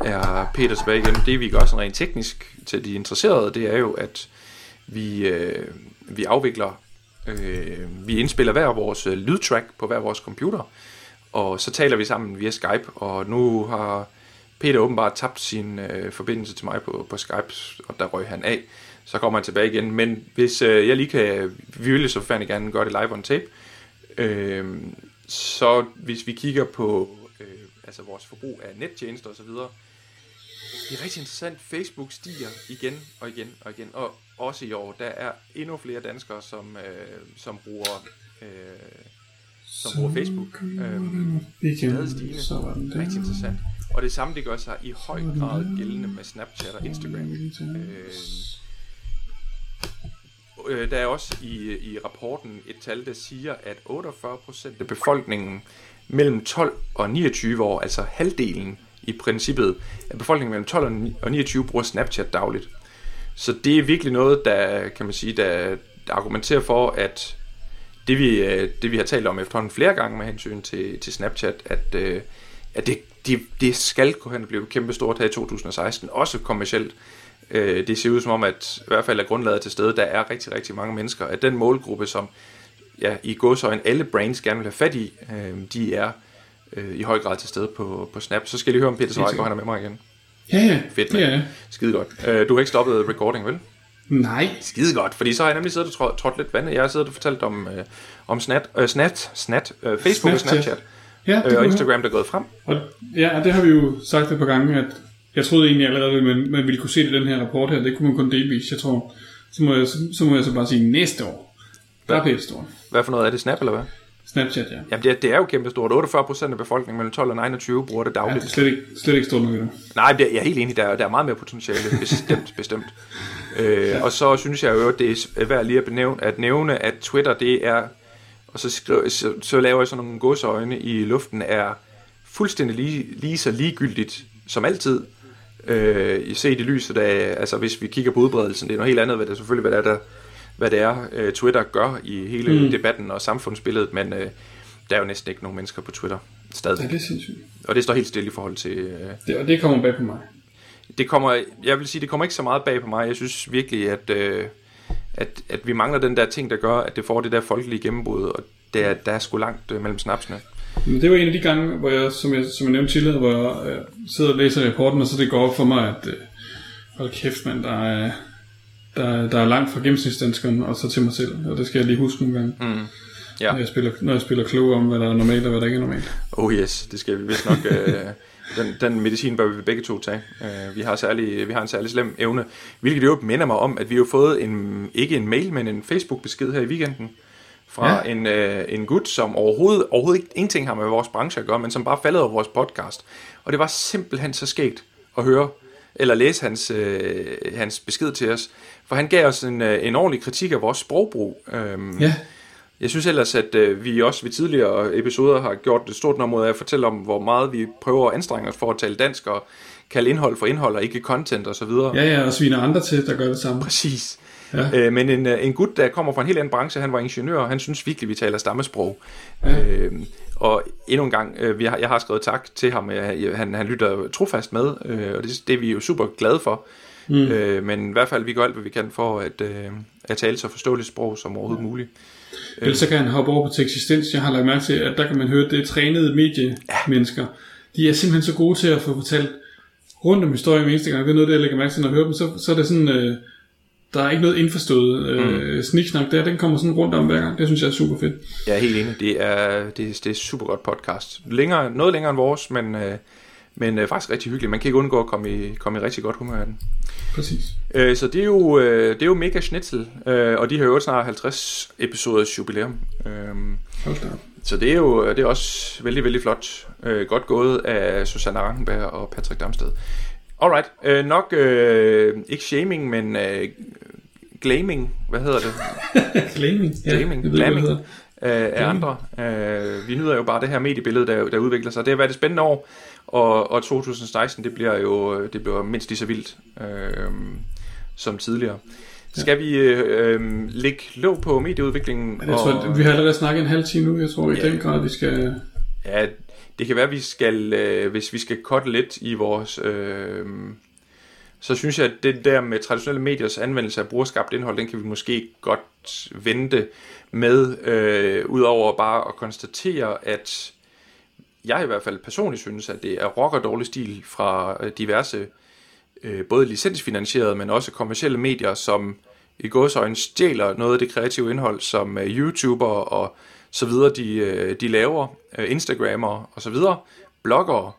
[SPEAKER 2] er Peter tilbage igen. Det vi gør sådan rent teknisk til de interesserede, det er jo, at vi, øh, vi afvikler, øh, vi indspiller hver vores øh, lydtrack på hver vores computer, og så taler vi sammen via Skype, og nu har Peter åbenbart tabt sin øh, forbindelse til mig på, på Skype, og der røg han af. Så kommer han tilbage igen. Men hvis øh, jeg lige kan, vi vil så fandme gerne gøre det live on tape, øh, så hvis vi kigger på øh, altså vores forbrug af nettjenester osv., det er rigtig interessant. Facebook stiger igen og igen og igen, og også i år. Der er endnu flere danskere, som, øh, som bruger øh, som bruger Facebook. Øh, stadig stigende. Rigtig interessant. Og det samme det gør sig i høj grad gældende med Snapchat og Instagram. Øh, øh, der er også i, i rapporten et tal, der siger, at 48% af befolkningen mellem 12 og 29 år, altså halvdelen i princippet af befolkningen mellem 12 og 29 bruger Snapchat dagligt. Så det er virkelig noget, der kan man sige, der, der argumenterer for, at det vi, øh, det vi har talt om efterhånden flere gange med hensyn til, til Snapchat, at, øh, at det, det, det skal gå hen og blive kæmpe stort her i 2016, også kommercielt. Øh, det ser ud som om, at i hvert fald er grundlaget til stede, der er rigtig, rigtig mange mennesker. At den målgruppe, som ja, i godsøjen alle brains gerne vil have fat i, øh, de er øh, i høj grad til stede på, på Snap. Så skal I høre om Peter Svejgaard, han er med mig igen.
[SPEAKER 3] Ja, ja.
[SPEAKER 2] Fedt, man. Ja, ja. Skide godt. Øh, du har ikke stoppet recording, vel?
[SPEAKER 3] Nej.
[SPEAKER 2] Skide godt, fordi så har jeg nemlig siddet og trådt lidt vandet. Jeg har siddet og fortalt om, øh, om snat, øh, snat, snat, øh, Facebook Snapchat. og Snapchat. Ja, øh, og Instagram, der er gået frem.
[SPEAKER 3] Og, ja, det har vi jo sagt et par gange, at jeg troede egentlig allerede, at man, man ville kunne se det i den her rapport her. Det kunne man kun delvis, jeg tror. Så må jeg så, så, må jeg så bare sige næste år. Der er pænt stort.
[SPEAKER 2] Hvad for noget er det? Snap eller hvad?
[SPEAKER 3] Snapchat, ja.
[SPEAKER 2] Jamen, det, det er jo kæmpe stort. 48% af befolkningen mellem 12 og 29 bruger det dagligt. Ja,
[SPEAKER 3] det er slet ikke, slet ikke stort nok endnu.
[SPEAKER 2] Nej, jeg er helt enig. Der er, der er meget mere potentiale, bestemt, bestemt. Øh, ja. Og så synes jeg jo, at det er værd lige at, benævne, at nævne, at Twitter, det er, og så, skriver, så, så laver jeg sådan nogle godsøjne i luften, er fuldstændig lige, lige så ligegyldigt som altid øh, set i lyset af, altså hvis vi kigger på udbredelsen, det er noget helt andet, hvad det selvfølgelig hvad det er, der, hvad det er øh, Twitter gør i hele mm. debatten og samfundsbilledet, men øh, der er jo næsten ikke nogen mennesker på Twitter stadig.
[SPEAKER 3] Ja, det er sindssygt.
[SPEAKER 2] Og det står helt stille i forhold til... Øh,
[SPEAKER 3] det, og det kommer bag på mig.
[SPEAKER 2] Det kommer, jeg vil sige, det kommer ikke så meget bag på mig. Jeg synes virkelig, at, øh, at, at vi mangler den der ting, der gør, at det får det der folkelige gennembrud, og der, der er sgu langt øh, mellem snapsene.
[SPEAKER 3] Men det var en af de gange, hvor jeg, som jeg, som jeg nævnte tidligere, hvor jeg øh, sidder og læser rapporten, og så det går op for mig, at øh, hold kæft mand, der er, der, der er langt fra gennemsnitsdanskeren, og så til mig selv, og det skal jeg lige huske nogle gange. Mm. Ja. Når, jeg spiller, når jeg spiller klog om, hvad der er normalt og hvad der ikke er normalt.
[SPEAKER 2] Oh yes, det skal vi vist nok... øh, den, den medicin bør vi begge to tage. Uh, vi, har særlig, vi har en særlig slem evne, hvilket jo minder mig om, at vi har fået en, ikke en mail, men en Facebook-besked her i weekenden, fra ja. en, øh, en gut, som overhovedet, overhovedet ikke ingenting har med vores branche at gøre, men som bare faldet over vores podcast. Og det var simpelthen så skægt at høre, eller læse hans, øh, hans besked til os. For han gav os en, øh, en ordentlig kritik af vores sprogbrug. Øhm, ja. Jeg synes ellers, at øh, vi også ved tidligere episoder har gjort et stort nummer af at fortælle om, hvor meget vi prøver at anstrenge os for at tale dansk og kalde indhold for indhold og ikke content osv.
[SPEAKER 3] Ja, ja, og sviner andre til, der gør det samme.
[SPEAKER 2] Præcis. Ja. Øh, men en, øh, en gut, der kommer fra en helt anden branche, han var ingeniør, og han synes virkelig, vi taler stammesprog. Ja. Øh, og endnu en gang, øh, vi har, jeg har skrevet tak til ham, han, han lytter trofast med, øh, og det, det er vi jo super glade for. Mm. Øh, men i hvert fald, vi gør alt, hvad vi kan for at, øh, at tale så forståeligt sprog som overhovedet ja. muligt.
[SPEAKER 3] Ellers så kan han hoppe over på til eksistens. Jeg har lagt mærke til, at der kan man høre, det er trænede mediemennesker. Ja de er simpelthen så gode til at få fortalt rundt om historien eneste gang. Det er noget, der jeg lægger mærke til, når jeg hører dem. Så, så er det sådan, øh, der er ikke noget indforstået øh, mm. sniksnak der. Den kommer sådan rundt om hver gang. Det synes jeg er super fedt.
[SPEAKER 2] Jeg er helt enig. Det er, det, det er super godt podcast. Længere, noget længere end vores, men, øh, men øh, faktisk rigtig hyggeligt. Man kan ikke undgå at komme i, komme i rigtig godt humør af den.
[SPEAKER 3] Præcis.
[SPEAKER 2] Øh, så det er jo, øh, det er jo mega schnitzel, øh, og de har jo snart 50 episoders jubilæum. Øh,
[SPEAKER 3] Hold da.
[SPEAKER 2] så det er jo det er også vældig, vældig flot. Øh, godt gået af Susanne Rankenberg og Patrick Damsted. Alright, øh, nok øh, ikke shaming, men øh, glaming, hvad hedder det?
[SPEAKER 3] Glaming. Ja,
[SPEAKER 2] Glaming,
[SPEAKER 3] det
[SPEAKER 2] glamming øh, af andre. Øh, vi nyder jo bare det her mediebillede, der, der udvikler sig. Det har været et spændende år, og, og 2016, det bliver jo det bliver mindst lige så vildt øh, som tidligere. Skal vi øh, øh, lægge låg på medieudviklingen?
[SPEAKER 3] Jeg tror, vi har allerede snakket en halv time nu. Jeg tror i
[SPEAKER 2] Ja.
[SPEAKER 3] den grad, vi skal...
[SPEAKER 2] Ja, det kan være, at vi skal, øh, hvis vi skal cutte lidt i vores... Øh, så synes jeg, at det der med traditionelle mediers anvendelse af brugerskabt indhold, den kan vi måske godt vente med, øh, udover bare at konstatere, at jeg i hvert fald personligt synes, at det er rock og dårlig stil fra øh, diverse, øh, både licensfinansierede, men også kommercielle medier, som i gåsøjne stjæler noget af det kreative indhold, som øh, YouTuber og så videre, de, øh, de laver, øh, Instagrammer og så videre, bloggere,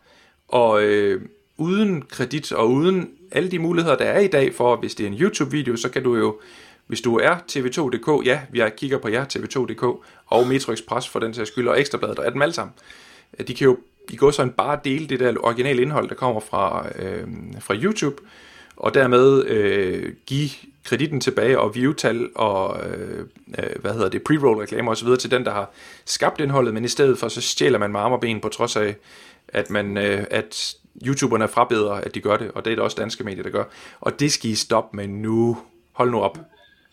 [SPEAKER 2] og øh, uden kredit og uden alle de muligheder, der er i dag for, hvis det er en YouTube-video, så kan du jo, hvis du er tv2.dk, ja, vi kigger på jer, tv2.dk, og Metro Express for den sags skyld, og Ekstrabladet, og alt dem alle sammen. Øh, de kan jo i går sådan bare dele det der originale indhold, der kommer fra, øh, fra YouTube, og dermed øh, give kreditten tilbage og viewtal og øh, øh hvad hedder det, pre-roll reklamer osv. til den, der har skabt indholdet, men i stedet for så stjæler man med og ben på trods af, at, man, øh, at YouTuberne er frabedre, at de gør det, og det er det også danske medier, der gør. Og det skal I stoppe med nu. Hold nu op.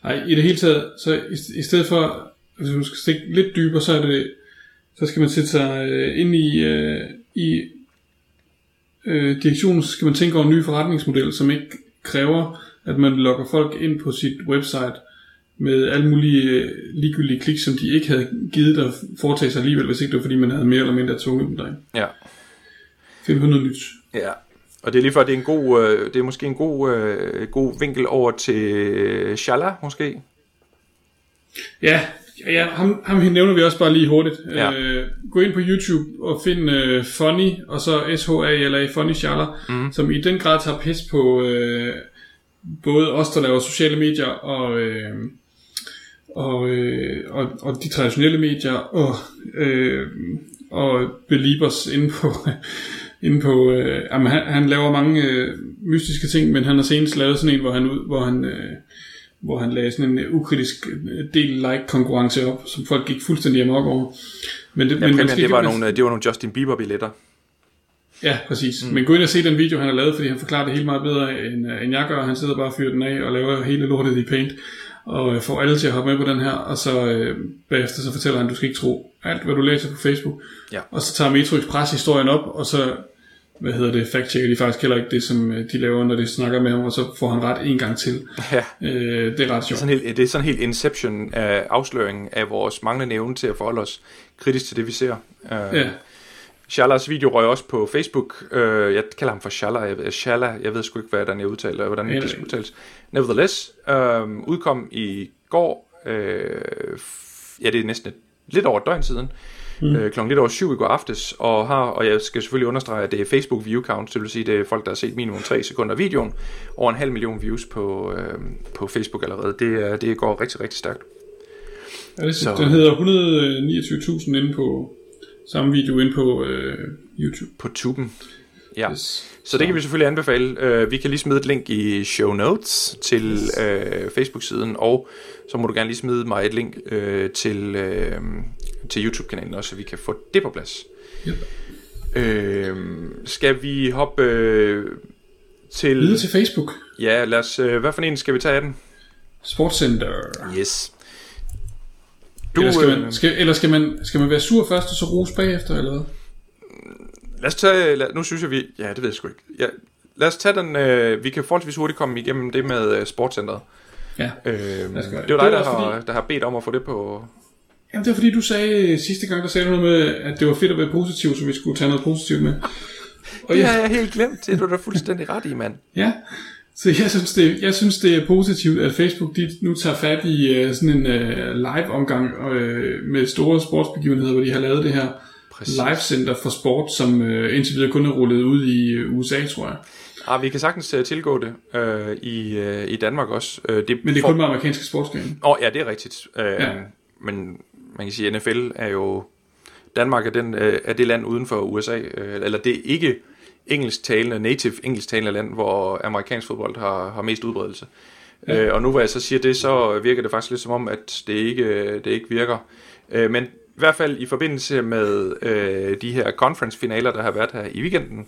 [SPEAKER 3] Nej, i det hele taget, så i, i stedet for, hvis man skal stikke lidt dybere, så er det, så skal man sætte sig øh, ind i, øh, i øh, direktionen, så skal man tænke over en ny forretningsmodel, som ikke kræver, at man logger folk ind på sit website med alle mulige øh, ligegyldige klik, som de ikke havde givet at foretage sig alligevel, hvis ikke det var fordi, man havde mere eller mindre tvunget dem derind.
[SPEAKER 2] Ja.
[SPEAKER 3] Find på noget nyt.
[SPEAKER 2] Ja, og det er lige for, at det er en god, øh, det er måske en god, øh, god vinkel over til øh, Shala, måske.
[SPEAKER 3] Ja, ja ham, ham nævner vi også bare lige hurtigt.
[SPEAKER 2] Ja.
[SPEAKER 3] Øh, gå ind på YouTube og find øh, Funny, og så S-H-A-L-A, Funny Schaller, mm. som i den grad tager pis på øh, både os, der laver sociale medier, og, øh, og, øh, og, og de traditionelle medier, og, øh, og Beliebers inde på... inde på øh, jamen, han, han laver mange øh, mystiske ting, men han har senest lavet sådan en, hvor han, ud, hvor han øh, hvor han lagde sådan en øh, ukritisk øh, del like konkurrence op, som folk gik fuldstændig amok over. Men det,
[SPEAKER 2] Ja,
[SPEAKER 3] men skal
[SPEAKER 2] det, var nogle, øh, det var nogle Justin Bieber billetter.
[SPEAKER 3] Ja, præcis. Mm. Men gå ind og se den video, han har lavet, fordi han forklarer det helt meget bedre, end, end jeg gør. Han sidder bare og fyrer den af og laver hele lortet i paint, og får alle til at hoppe med på den her, og så øh, bagefter så fortæller han, du skal ikke tro alt, hvad du læser på Facebook.
[SPEAKER 2] Ja.
[SPEAKER 3] Og så tager Metro Express historien op, og så hvad hedder det, fact-checker de faktisk heller ikke det, som øh, de laver, når de snakker med ham, og så får han ret en gang til.
[SPEAKER 2] Ja.
[SPEAKER 3] Øh, det er ret sjovt.
[SPEAKER 2] Sådan helt, det er sådan helt inception af afsløringen af vores manglende evne til at forholde os kritisk til det, vi ser. Uh,
[SPEAKER 3] Ja.
[SPEAKER 2] Shalas video røg også på Facebook. Uh, jeg kalder ham for Shala. Jeg, Shala, jeg ved sgu ikke, hvad den er udtalt, eller hvordan det skal udtales. Nevertheless, uh, udkom i går, uh, ja, det er næsten et, lidt over et døgn siden, mm. uh, klokken lidt over syv i går aftes, og, har, og jeg skal selvfølgelig understrege, at det er Facebook view count, det vil sige, det er folk, der har set minimum 3 sekunder af videoen, over en halv million views på, uh, på Facebook allerede. Det, er- det går rigtig, rigtig stærkt.
[SPEAKER 3] Ja, det,
[SPEAKER 2] Så-
[SPEAKER 3] Den hedder 129.000 inde på samme video inde på øh, YouTube.
[SPEAKER 2] På tuben. Ja.
[SPEAKER 3] Yes.
[SPEAKER 2] Så det kan vi selvfølgelig anbefale. Uh, vi kan lige smide et link i show notes til uh, Facebook-siden, og så må du gerne lige smide mig et link uh, til, uh, til YouTube-kanalen også, så vi kan få det på plads.
[SPEAKER 3] Yep.
[SPEAKER 2] Uh, skal vi hoppe uh, til...
[SPEAKER 3] Videre til Facebook.
[SPEAKER 2] Ja, lad os... Uh, hvad for en skal vi tage af den?
[SPEAKER 3] Sportscenter.
[SPEAKER 2] Yes.
[SPEAKER 3] Du, eller skal, man,
[SPEAKER 2] øh,
[SPEAKER 3] skal, eller skal, man, skal man være sur først, og så rose bagefter, eller hvad?
[SPEAKER 2] Lad os tage... Lad, nu synes jeg, vi... Ja, det ved jeg sgu ikke. Ja, lad os tage den... Uh, vi kan forholdsvis hurtigt komme igennem det med uh, sportscenteret.
[SPEAKER 3] Ja.
[SPEAKER 2] Øh,
[SPEAKER 3] gøre
[SPEAKER 2] det var dig, der
[SPEAKER 3] også
[SPEAKER 2] har,
[SPEAKER 3] fordi-
[SPEAKER 2] der har bedt om at få det på...
[SPEAKER 3] Jamen, det var fordi, du sagde sidste gang, der sagde du noget med, at det var fedt at være positiv, så vi skulle tage noget positivt med.
[SPEAKER 2] det jeg, har jeg helt glemt. Det er du da fuldstændig ret i, mand.
[SPEAKER 3] Ja, så jeg synes, det, jeg synes, det er positivt, at Facebook de nu tager fat i uh, sådan en uh, live-omgang uh, med store sportsbegivenheder, hvor de har lavet det her Præcis. live center for sport, som uh, indtil videre kun er rullet ud i uh, USA, tror jeg.
[SPEAKER 2] Ah, vi kan sagtens uh, tilgå det uh, i, uh, i Danmark også. Uh,
[SPEAKER 3] det men det er for... kun med amerikanske sportsgrene.
[SPEAKER 2] Åh, oh, ja, det er rigtigt. Uh, ja. Men man kan sige, NFL er jo... Danmark er, den, uh, er det land uden for USA, uh, eller det er ikke engelsktalende, native engelsktalende land, hvor amerikansk fodbold har, har mest udbredelse. Ja. Øh, og nu hvor jeg så siger det, så virker det faktisk lidt som om, at det ikke, det ikke virker. Øh, men i hvert fald i forbindelse med øh, de her conference-finaler, der har været her i weekenden,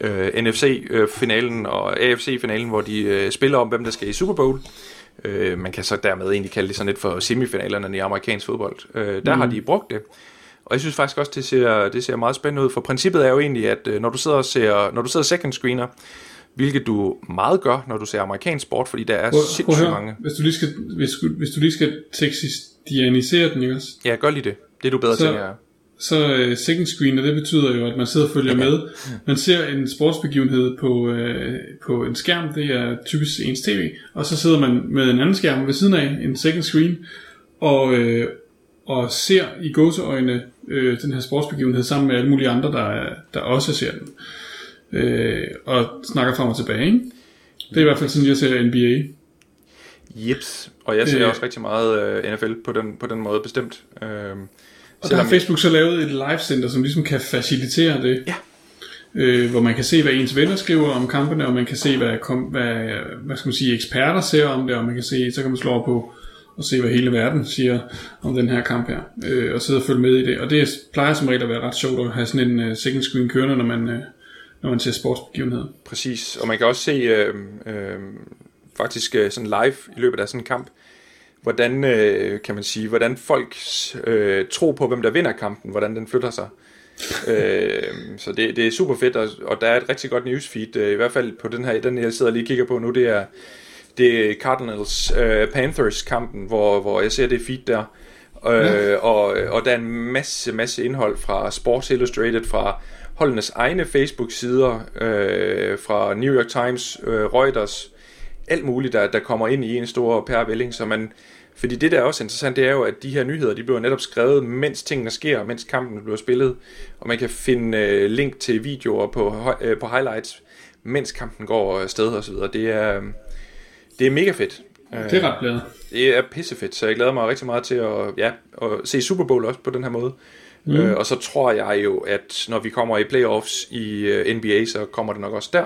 [SPEAKER 2] øh, NFC-finalen og AFC-finalen, hvor de øh, spiller om, hvem der skal i Super Bowl. Øh, man kan så dermed egentlig kalde det sådan lidt for semifinalerne i amerikansk fodbold. Øh, der mm. har de brugt det. Og jeg synes faktisk også, det ser, det ser meget spændende ud, for princippet er jo egentlig, at øh, når du sidder og ser, når du sidder second screener, hvilket du meget gør, når du ser amerikansk sport, fordi der er sindssygt mange.
[SPEAKER 3] Hvis du lige skal, hvis, hvis du lige skal textianisere den, ikke også?
[SPEAKER 2] Ja, gør lige det. Det er du bedre
[SPEAKER 3] så,
[SPEAKER 2] til, ja.
[SPEAKER 3] Så uh, second screen, og det betyder jo, at man sidder og følger okay. med. Man ser en sportsbegivenhed på, uh, på en skærm, det er typisk ens tv, og så sidder man med en anden skærm ved siden af, en second screen, og, uh, og ser i gåseøjne øh, den her sportsbegivenhed sammen med alle mulige andre, der, der også ser den. Øh, og snakker frem og tilbage. Ikke? Det er i hvert fald sådan, jeg ser NBA.
[SPEAKER 2] Jeps, og jeg ser øh, også rigtig meget øh, NFL på den, på den måde bestemt. Øh,
[SPEAKER 3] og der har Facebook så lavet et live center, som ligesom kan facilitere det.
[SPEAKER 2] Ja.
[SPEAKER 3] Øh, hvor man kan se, hvad ens venner skriver om kampene, og man kan se, hvad, kom, hvad, hvad skal man sige, eksperter ser om det, og man kan se, så kan man slå på og se, hvad hele verden siger om den her kamp her, øh, og sidde og følge med i det. Og det plejer som regel at være ret sjovt at have sådan en uh, second screen kørende, når man, uh, når man ser sportsbegivenheder.
[SPEAKER 2] Præcis, og man kan også se øh, øh, faktisk uh, sådan live i løbet af sådan en kamp, hvordan, øh, kan man sige, hvordan folk øh, tror på, hvem der vinder kampen, hvordan den flytter sig. øh, så det, det er super fedt, og, og der er et rigtig godt newsfeed, øh, i hvert fald på den her, den jeg sidder lige og kigger på nu, det er det er Cardinals uh, Panthers kampen, hvor, hvor jeg ser det feed der. Uh, ja. og, og der er en masse, masse indhold fra Sports Illustrated, fra holdenes egne Facebook-sider, uh, fra New York Times, uh, Reuters, alt muligt, der, der kommer ind i en stor pærevælling, så man, fordi det, der er også interessant, det er jo, at de her nyheder, de bliver netop skrevet, mens tingene sker, mens kampen bliver spillet, og man kan finde uh, link til videoer på, uh, på highlights, mens kampen går afsted og så videre. Det er, det er mega fedt.
[SPEAKER 3] Det er ret glad.
[SPEAKER 2] Det er pissefedt, så jeg glæder mig rigtig meget til at, ja, at se Super Bowl også på den her måde. Mm. Øh, og så tror jeg jo, at når vi kommer i playoffs i øh, NBA, så kommer det nok også der.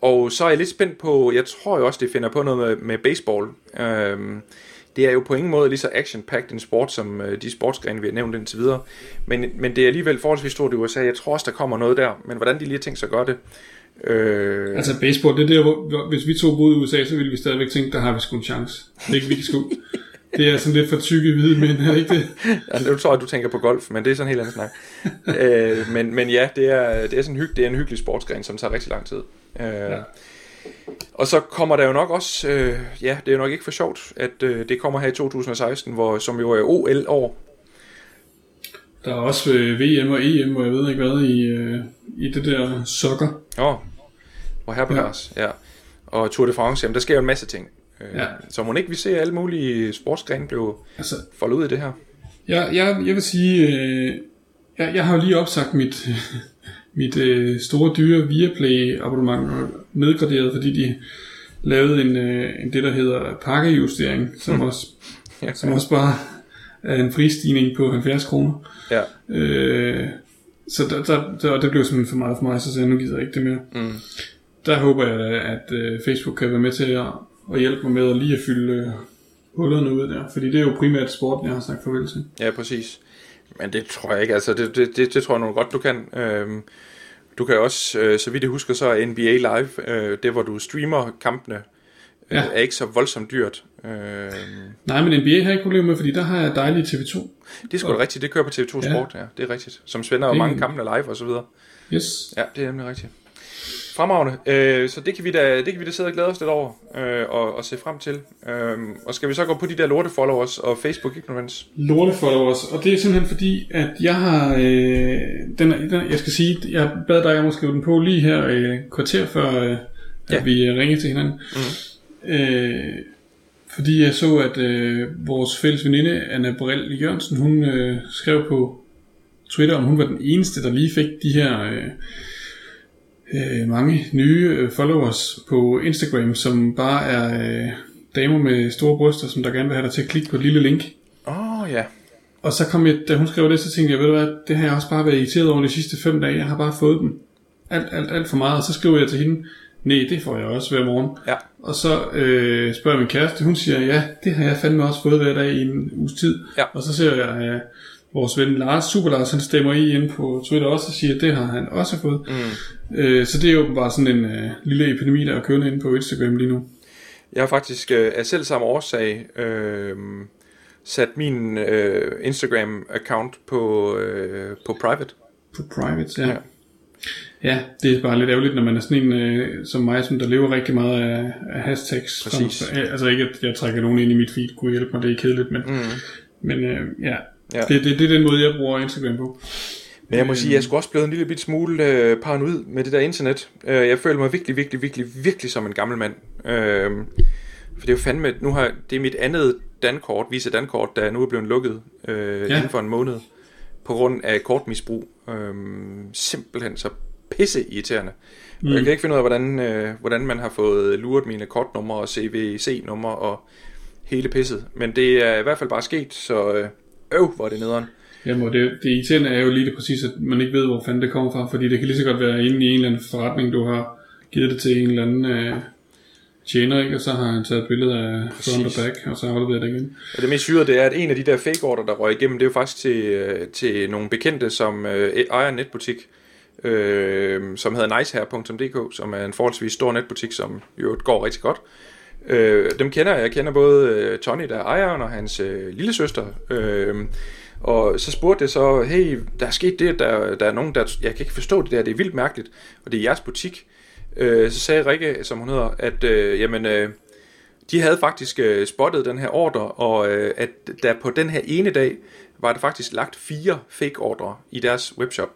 [SPEAKER 2] Og så er jeg lidt spændt på, jeg tror jo også, det finder på noget med, med baseball. Øhm, det er jo på ingen måde lige så action-packed en sport, som øh, de sportsgrene, vi har nævnt indtil videre. Men, men det er alligevel forholdsvis stort i USA. Jeg tror også, der kommer noget der. Men hvordan de lige har tænkt sig at gøre det,
[SPEAKER 3] Øh... Altså baseball, det er der, hvor, hvis vi to boede i USA, så ville vi stadigvæk tænke, der har vi sgu en chance. Det er ikke vi sgu. Det er sådan lidt for tykke hvide mænd, er det ikke det?
[SPEAKER 2] ja, nu tror jeg, du tænker på golf, men det er sådan en helt anden snak. øh, men, men ja, det er, det, er sådan hyg, det er en hyggelig sportsgren, som tager rigtig lang tid. Øh, ja. Og så kommer der jo nok også, øh, ja, det er jo nok ikke for sjovt, at øh, det kommer her i 2016, hvor, som jo er OL-år.
[SPEAKER 3] Der er også øh, VM og EM, og jeg ved ikke hvad, i, øh, i det der sokker.
[SPEAKER 2] Åh, oh, hvor her ja. ja. Og Tour de France, jamen der sker jo en masse ting. Øh, ja. Så må ikke vi se alle mulige sportsgrene blive altså, foldet ud i det her?
[SPEAKER 3] Ja, jeg, jeg vil sige, øh, jeg, jeg har jo lige opsagt mit, mit øh, store dyre Viaplay abonnement nedgraderet, fordi de lavede en, øh, en det, der hedder pakkejustering, som, hmm. også, ja. som også bare er en prisstigning på 70 kroner.
[SPEAKER 2] Ja.
[SPEAKER 3] Øh, så der, der, der, det blev simpelthen for meget for mig, så sagde jeg, nu gider jeg ikke det mere. Mm. Der håber jeg at uh, Facebook kan være med til at, at hjælpe mig med at lige at fylde uh, hullerne ud der. Fordi det er jo primært sporten, jeg har sagt farvel til.
[SPEAKER 2] Ja, præcis. Men det tror jeg ikke, altså det, det, det, det tror jeg nu godt, du kan. Øhm, du kan også, øh, så vidt jeg husker, så er NBA Live, øh, det hvor du streamer kampene, ja. er ikke så voldsomt dyrt. Øh...
[SPEAKER 3] Nej, men NBA har jeg ikke problemer med, fordi der har jeg dejligt TV2.
[SPEAKER 2] Det er sgu da rigtigt, det kører på TV2 Sport, ja, det er rigtigt. Som spænder jo mange kampe live og så videre.
[SPEAKER 3] Yes.
[SPEAKER 2] Ja, det er nemlig rigtigt. Fremragende. Øh, så det kan, vi da, det kan vi da sidde og glæde os lidt over øh, og, og se frem til. Øh, og skal vi så gå på de der lorte followers og Facebook ignorance?
[SPEAKER 3] Lorte followers, og det er simpelthen fordi, at jeg har, øh, den, den, jeg skal sige, jeg bad dig om at skrive den på lige her øh, kvarter før, øh, at ja. vi ringede til hinanden. Mm. Øh, fordi jeg så, at øh, vores fælles veninde, Anna Borrell Jørgensen, hun øh, skrev på Twitter, om hun var den eneste, der lige fik de her... Øh, øh, mange nye øh, followers på Instagram, som bare er øh, damer med store bryster, som der gerne vil have dig til at klikke på et lille link.
[SPEAKER 2] Åh, oh, ja.
[SPEAKER 3] Og så kom jeg, da hun skrev det, så tænkte jeg, ved du hvad, det har jeg også bare været irriteret over de sidste fem dage. Jeg har bare fået dem alt, alt, alt for meget. Og så skriver jeg til hende, nej, det får jeg også hver morgen.
[SPEAKER 2] Ja.
[SPEAKER 3] Og så øh, spørger min kæreste, hun siger, ja, det har jeg fandme også fået hver dag i en uges tid.
[SPEAKER 2] Ja.
[SPEAKER 3] Og så ser jeg, øh, vores ven Lars, Super Lars, han stemmer i ind på Twitter også og siger, at det har han også fået. Mm. Øh, så det er jo bare sådan en øh, lille epidemi, der er kørende inde på Instagram lige nu.
[SPEAKER 2] Jeg har faktisk øh, af selv samme årsag øh, sat min øh, Instagram-account på, øh, på private.
[SPEAKER 3] På private, ja. ja. Ja, det er bare lidt ærgerligt, når man er sådan en øh, som mig, som der lever rigtig meget af, af hashtags.
[SPEAKER 2] Præcis.
[SPEAKER 3] Som, altså ikke, at jeg trækker nogen ind i mit feed, kunne hjælpe mig, det er kedeligt, men, mm. men øh, ja, Ja. Det, det, det er den måde, jeg bruger Instagram på.
[SPEAKER 2] Men jeg må sige, jeg skulle også blive en lille bit smule øh, paranoid med det der internet. Øh, jeg føler mig virkelig, virkelig, virkelig, virkelig som en gammel mand. Øh, for det er jo fandme, nu har det er mit andet dankort, Visa dankort, der nu er blevet lukket øh, ja. inden for en måned. På grund af kortmisbrug. Øh, simpelthen så pisse irriterende. Mm. Jeg kan ikke finde ud af, hvordan, øh, hvordan man har fået luret mine kortnumre og CVC-numre og hele pisset. Men det er i hvert fald bare sket, så... Øh, øv, hvor er det nederen.
[SPEAKER 3] Jamen, og det, det irriterende er jo lige det præcis, at man ikke ved, hvor fanden det kommer fra, fordi det kan lige så godt være inde i en eller anden forretning, du har givet det til en eller anden øh, tjener, ikke? og så har han taget et billede af front og back, og så afleveret det igen.
[SPEAKER 2] Og det mest syre, det er, at en af de der fake order, der røg igennem, det er jo faktisk til, øh, til nogle bekendte, som øh, ejer en netbutik, øh, som hedder nicehair.dk, som er en forholdsvis stor netbutik, som jo går rigtig godt. Øh, dem kender jeg. Jeg kender både øh, Tony, der er ejeren, og hans øh, lille søster. Øh, og så spurgte jeg så, hey, der er sket det, der, der er nogen, der, jeg kan ikke forstå det der, det er vildt mærkeligt, og det er jeres butik. Øh, så sagde Rikke, som hun hedder, at øh, jamen, øh, de havde faktisk øh, spottet den her ordre, og øh, at der på den her ene dag, var der faktisk lagt fire fake ordre i deres webshop.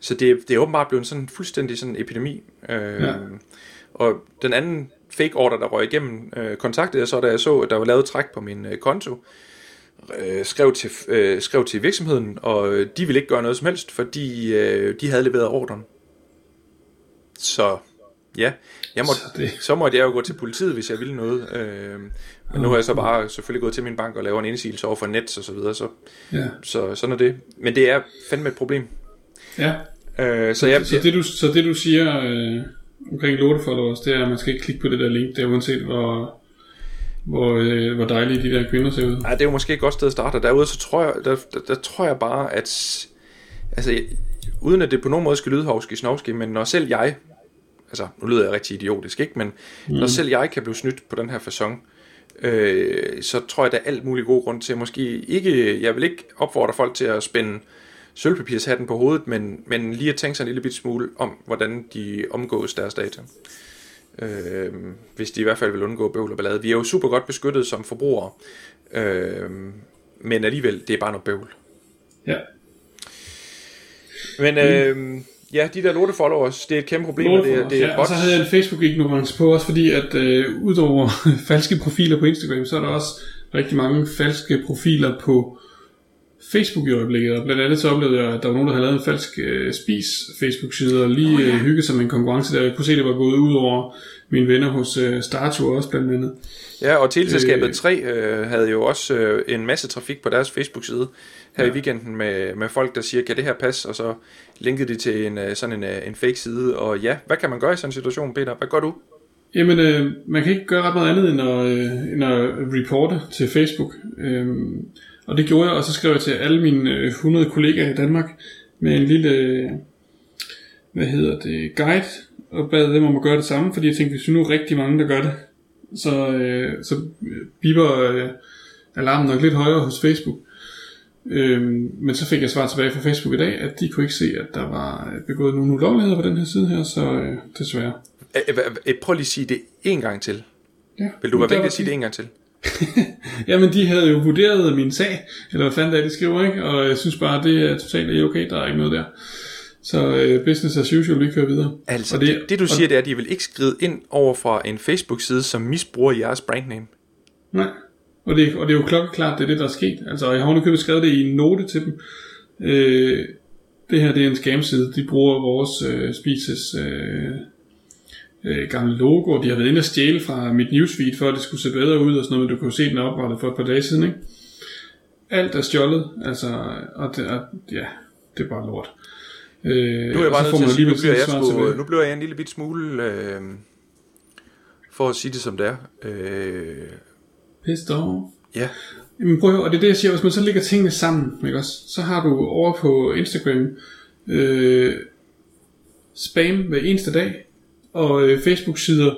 [SPEAKER 2] Så det, det er åbenbart blevet sådan fuldstændig sådan en epidemi. Øh, ja. Og den anden fake order, der røg igennem, øh, kontaktede jeg så, da jeg så, at der var lavet træk på min øh, konto, øh, skrev, til, øh, skrev til virksomheden, og de ville ikke gøre noget som helst, fordi øh, de havde leveret ordren. Så ja, jeg måtte, så, det... så måtte jeg jo gå til politiet, hvis jeg ville noget. Øh, men nu har jeg så bare selvfølgelig gået til min bank og lavet en indsigelse over for net og så videre, så, ja. så sådan er det. Men det er fandme et problem.
[SPEAKER 3] Ja. Øh, så, jeg, så, så, det, du, så det du siger... Øh omkring followers, det er, at man skal ikke klikke på det der link, der uanset hvor, hvor, øh, hvor dejlige de der kvinder ser ud.
[SPEAKER 2] Ja, det er jo måske et godt sted at starte. Derude, så tror jeg, der, der, der tror jeg bare, at altså, uden at det på nogen måde skal lyde hovski snovski, men når selv jeg, altså nu lyder jeg rigtig idiotisk, ikke? men mm. når selv jeg kan blive snydt på den her fasong, øh, så tror jeg, der er alt muligt god grund til, måske ikke, jeg vil ikke opfordre folk til at spænde sølvpapirshatten på hovedet, men, men lige at tænke sig en lille bit smule om, hvordan de omgås deres data. Øh, hvis de i hvert fald vil undgå bøvl og ballade. Vi er jo super godt beskyttet som forbrugere, øh, men alligevel, det er bare noget bøvl.
[SPEAKER 3] Ja.
[SPEAKER 2] Men øh, ja, de der lorte followers, det er et kæmpe problem. Og, det, det er
[SPEAKER 3] ja, og så havde jeg en Facebook-ignorance på også, fordi at øh, udover falske profiler på Instagram, så er der også rigtig mange falske profiler på Facebook i øjeblikket, og blandt andet så oplevede jeg, at der var nogen, der havde lavet en falsk øh, spis Facebook-side, og lige oh, ja. øh, hygget sig med en konkurrence, der jeg kunne se, det var gået ud over mine venner hos øh, Startur også blandt andet.
[SPEAKER 2] Ja, og Teleselskabet øh, 3 øh, havde jo også øh, en masse trafik på deres Facebook-side her ja. i weekenden med, med folk, der siger, kan det her passe, og så linkede de til en, øh, sådan en, øh, en fake side, og ja, hvad kan man gøre i sådan en situation, Peter? Hvad gør du?
[SPEAKER 3] Jamen, øh, man kan ikke gøre ret meget andet end at, øh, end at reporte til Facebook. Øh, og det gjorde jeg, og så skrev jeg til alle mine 100 øh, kollegaer i Danmark med en lille, hvad hedder det, guide, og bad dem om at gøre det samme, fordi jeg tænkte, hvis vi nu er rigtig mange, der gør det, så, øh, så biber øh, alarmen nok lidt højere hos Facebook. Øhm, men så fik jeg svar tilbage fra Facebook i dag, at de kunne ikke se, at der var begået nogle ulovligheder på den her side her, så øh, desværre.
[SPEAKER 2] Prøv lige at sige det en gang til.
[SPEAKER 3] Ja,
[SPEAKER 2] Vil du være vigtig at sige det en gang til?
[SPEAKER 3] Jamen, de havde jo vurderet min sag, eller hvad fanden det er, de skriver, ikke? Og jeg synes bare, det er totalt okay, der er ikke noget der. Så øh, business as usual, vi kører videre.
[SPEAKER 2] Altså, og det, det, det du siger, det er, at de vil ikke skride ind over fra en Facebook-side, som misbruger jeres brandname.
[SPEAKER 3] Nej, og det, og det er jo klokkeklart, det er det, der er sket. Altså, jeg har underkøbet skrevet det i en note til dem. Øh, det her, det er en scam-side. De bruger vores øh, spises øh, øh, gamle logo. De har været inde og stjæle fra mit newsfeed, for at det skulle se bedre ud og sådan noget, men du kunne se den oprettet for et par dage siden, ikke? Alt er stjålet, altså, og det, og, ja, det er bare lort.
[SPEAKER 2] Øh, nu er jeg bare nødt til at sige, nu bliver jeg, sgu, nu bliver jeg en lille bit smule, øh, for at sige det som det er. Øh,
[SPEAKER 3] Pissed off.
[SPEAKER 2] Ja.
[SPEAKER 3] Jamen prøv at og det er det jeg siger, hvis man så lægger tingene sammen, ikke også? så har du over på Instagram øh, spam hver eneste dag, og øh, Facebook-sider,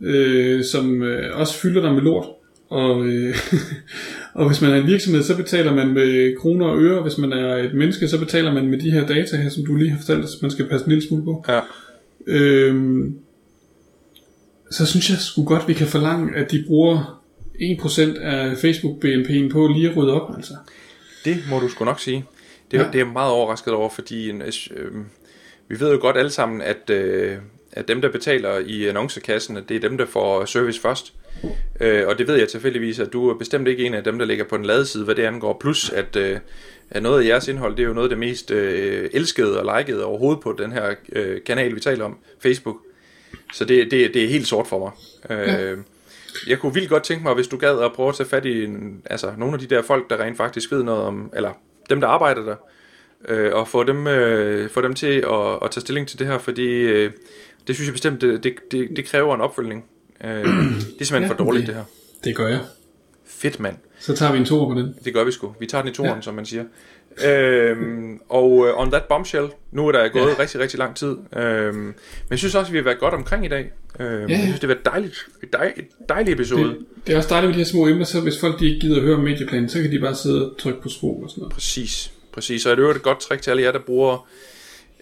[SPEAKER 3] øh, som øh, også fylder dig med lort. Og, øh, og hvis man er en virksomhed, så betaler man med kroner og øre. Hvis man er et menneske, så betaler man med de her data her, som du lige har fortalt os, man skal passe en lille smule på.
[SPEAKER 2] Ja.
[SPEAKER 3] Øhm, så synes jeg sgu godt, vi kan forlange, at de bruger 1% af Facebook-BNP'en på lige at rydde op, altså.
[SPEAKER 2] Det må du sgu nok sige. Det, ja. det er jeg meget overrasket over, fordi øh, øh, vi ved jo godt alle sammen, at, øh, at dem, der betaler i annoncekassen, det er dem, der får service først. Øh, og det ved jeg tilfældigvis, at du er bestemt ikke en af dem, der ligger på den lade side, hvad det angår. Plus, at, øh, at noget af jeres indhold, det er jo noget af det mest øh, elskede og likede overhovedet på den her øh, kanal, vi taler om, Facebook. Så det, det, det er helt sort for mig. Øh, ja. Jeg kunne vildt godt tænke mig, hvis du gad at prøve at tage fat i en, altså, nogle af de der folk, der rent faktisk ved noget om, eller dem, der arbejder der, øh, og få dem, øh, få dem til at, at tage stilling til det her, fordi øh, det synes jeg bestemt, det, det, det, det kræver en opfølgning. Øh, det er simpelthen ja, for dårligt, det, det her.
[SPEAKER 3] Det gør jeg.
[SPEAKER 2] Fedt, mand.
[SPEAKER 3] Så tager vi en tor på den.
[SPEAKER 2] Det gør vi sgu. Vi tager den i toren, ja. som man siger. øhm, og uh, on that bombshell, nu er der gået ja. rigtig, rigtig lang tid. Øhm, men jeg synes også, at vi har været godt omkring i dag. Øhm, ja. Jeg synes, det har været dejligt, et, dej, et dejligt episode.
[SPEAKER 3] Det, det, er også dejligt med de her små emner, så hvis folk de ikke gider at høre om medieplanen, så kan de bare sidde og trykke på sprog og sådan noget.
[SPEAKER 2] Præcis, præcis. Og er det et godt trick til alle jer, der bruger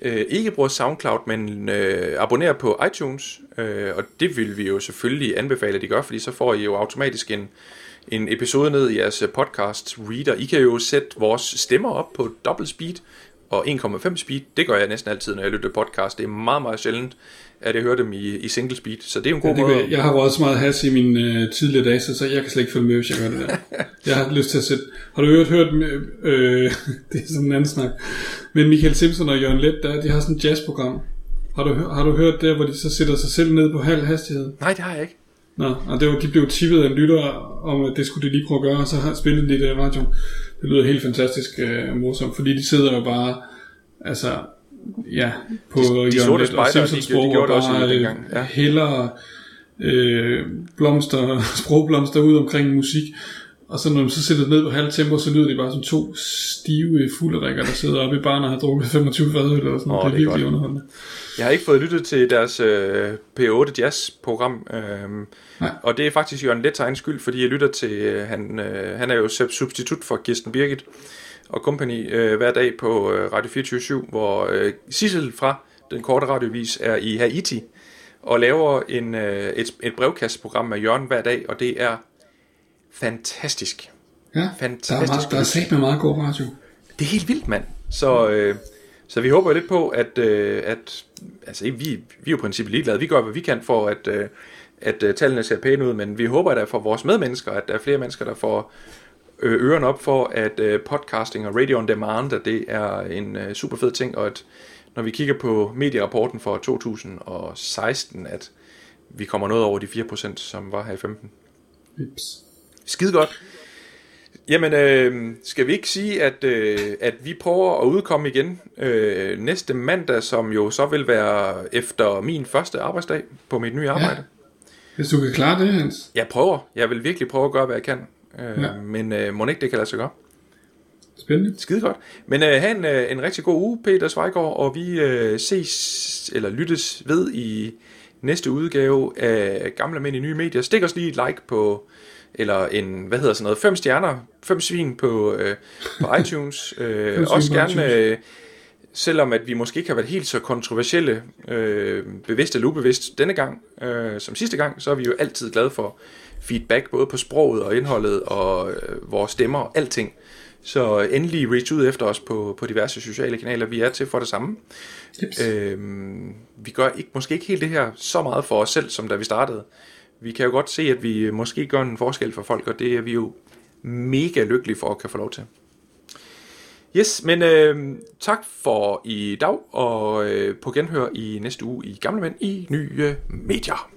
[SPEAKER 2] øh, ikke bruger SoundCloud, men øh, abonnerer på iTunes. Øh, og det vil vi jo selvfølgelig anbefale, at I gør, fordi så får I jo automatisk en, en episode ned i jeres podcast reader. I kan jo sætte vores stemmer op på dobbelt speed og 1,5 speed. Det gør jeg næsten altid, når jeg lytter podcast. Det er meget, meget sjældent, at jeg hører dem i, i single speed. Så det er en god ja, måde.
[SPEAKER 3] Jeg, jeg har også meget has i mine øh, tidligere dage, så jeg kan slet ikke følge med, hvis jeg gør det der. jeg har lyst til at sætte... Har du hørt, hørt øh, det er sådan en anden snak. Men Michael Simpson og Jørgen Let, der, de har sådan et jazzprogram. Har du, har du hørt der, hvor de så sætter sig selv ned på halv hastighed?
[SPEAKER 2] Nej, det har jeg ikke.
[SPEAKER 3] Nå, og det var, de blev tippet af en lytter om, at det skulle de lige prøve at gøre, og så har spillet lidt i radio. Det lyder helt fantastisk uh, morsomt, fordi de sidder jo bare, altså, ja, på
[SPEAKER 2] Jørgen Let og Simpsons sprog, de, de og bare også dengang. Ja.
[SPEAKER 3] hælder øh, blomster, sprogblomster ud omkring musik. Og så når de så sætter ned på halv tempo, så lyder det bare som to stive fulderikker, der sidder oppe i barnet og har drukket 25 fadøl eller sådan. Oh, det er, det er virkelig godt. underholdende.
[SPEAKER 2] Jeg har ikke fået lyttet til deres øh, P8 Jazz program, øh, og det er faktisk Jørgen Lets egen skyld, fordi jeg lytter til, øh, han, øh, han er jo substitut for Kirsten Birgit og company øh, hver dag på øh, Radio 24 hvor øh, Sissel fra den korte radiovis er i Haiti og laver en, øh, et, et brevkastprogram med Jørgen hver dag, og det er fantastisk.
[SPEAKER 3] Ja, fantastisk der er, meget, der er med meget god radio.
[SPEAKER 2] Det er helt vildt, mand. Så, øh, så vi håber lidt på, at, øh, at altså, vi, vi er jo i princippet ligeglade. Vi gør, hvad vi kan for, at, øh, at øh, tallene ser pæne ud, men vi håber der for vores medmennesker, at der er flere mennesker, der får øh, ørerne op for, at øh, podcasting og radio on demand, at det er en øh, super fed ting, og at når vi kigger på medierapporten for 2016, at vi kommer noget over de 4%, som var her i 15.
[SPEAKER 3] Ups.
[SPEAKER 2] Skide godt. Jamen, øh, skal vi ikke sige, at, øh, at vi prøver at udkomme igen øh, næste mandag, som jo så vil være efter min første arbejdsdag på mit nye arbejde. Ja.
[SPEAKER 3] Hvis du kan klare det, Hans.
[SPEAKER 2] Jeg prøver. Jeg vil virkelig prøve at gøre, hvad jeg kan. Øh, ja. Men øh, må ikke det kan lade sig gøre.
[SPEAKER 3] Spændende.
[SPEAKER 2] Skide godt. Men øh, have en, øh, en rigtig god uge, Peter Svejgaard, og vi øh, ses, eller lyttes ved i næste udgave af Gamle Mænd i Nye Medier. Stik os lige et like på eller en, hvad hedder sådan noget, fem stjerner, fem svin på, øh, på iTunes. Øh, også gerne, øh, selvom at vi måske ikke har været helt så kontroversielle, øh, bevidst eller ubevidst denne gang, øh, som sidste gang, så er vi jo altid glade for feedback, både på sproget og indholdet og øh, vores stemmer og alting. Så endelig reach ud efter os på, på diverse sociale kanaler. Vi er til for det samme. Yes. Øhm, vi gør ikke, måske ikke helt det her så meget for os selv, som da vi startede. Vi kan jo godt se, at vi måske gør en forskel for folk, og det er vi jo mega lykkelige for at kan få lov til. Yes, men øh, tak for i dag, og øh, på genhør i næste uge i Gamle Mænd i nye medier.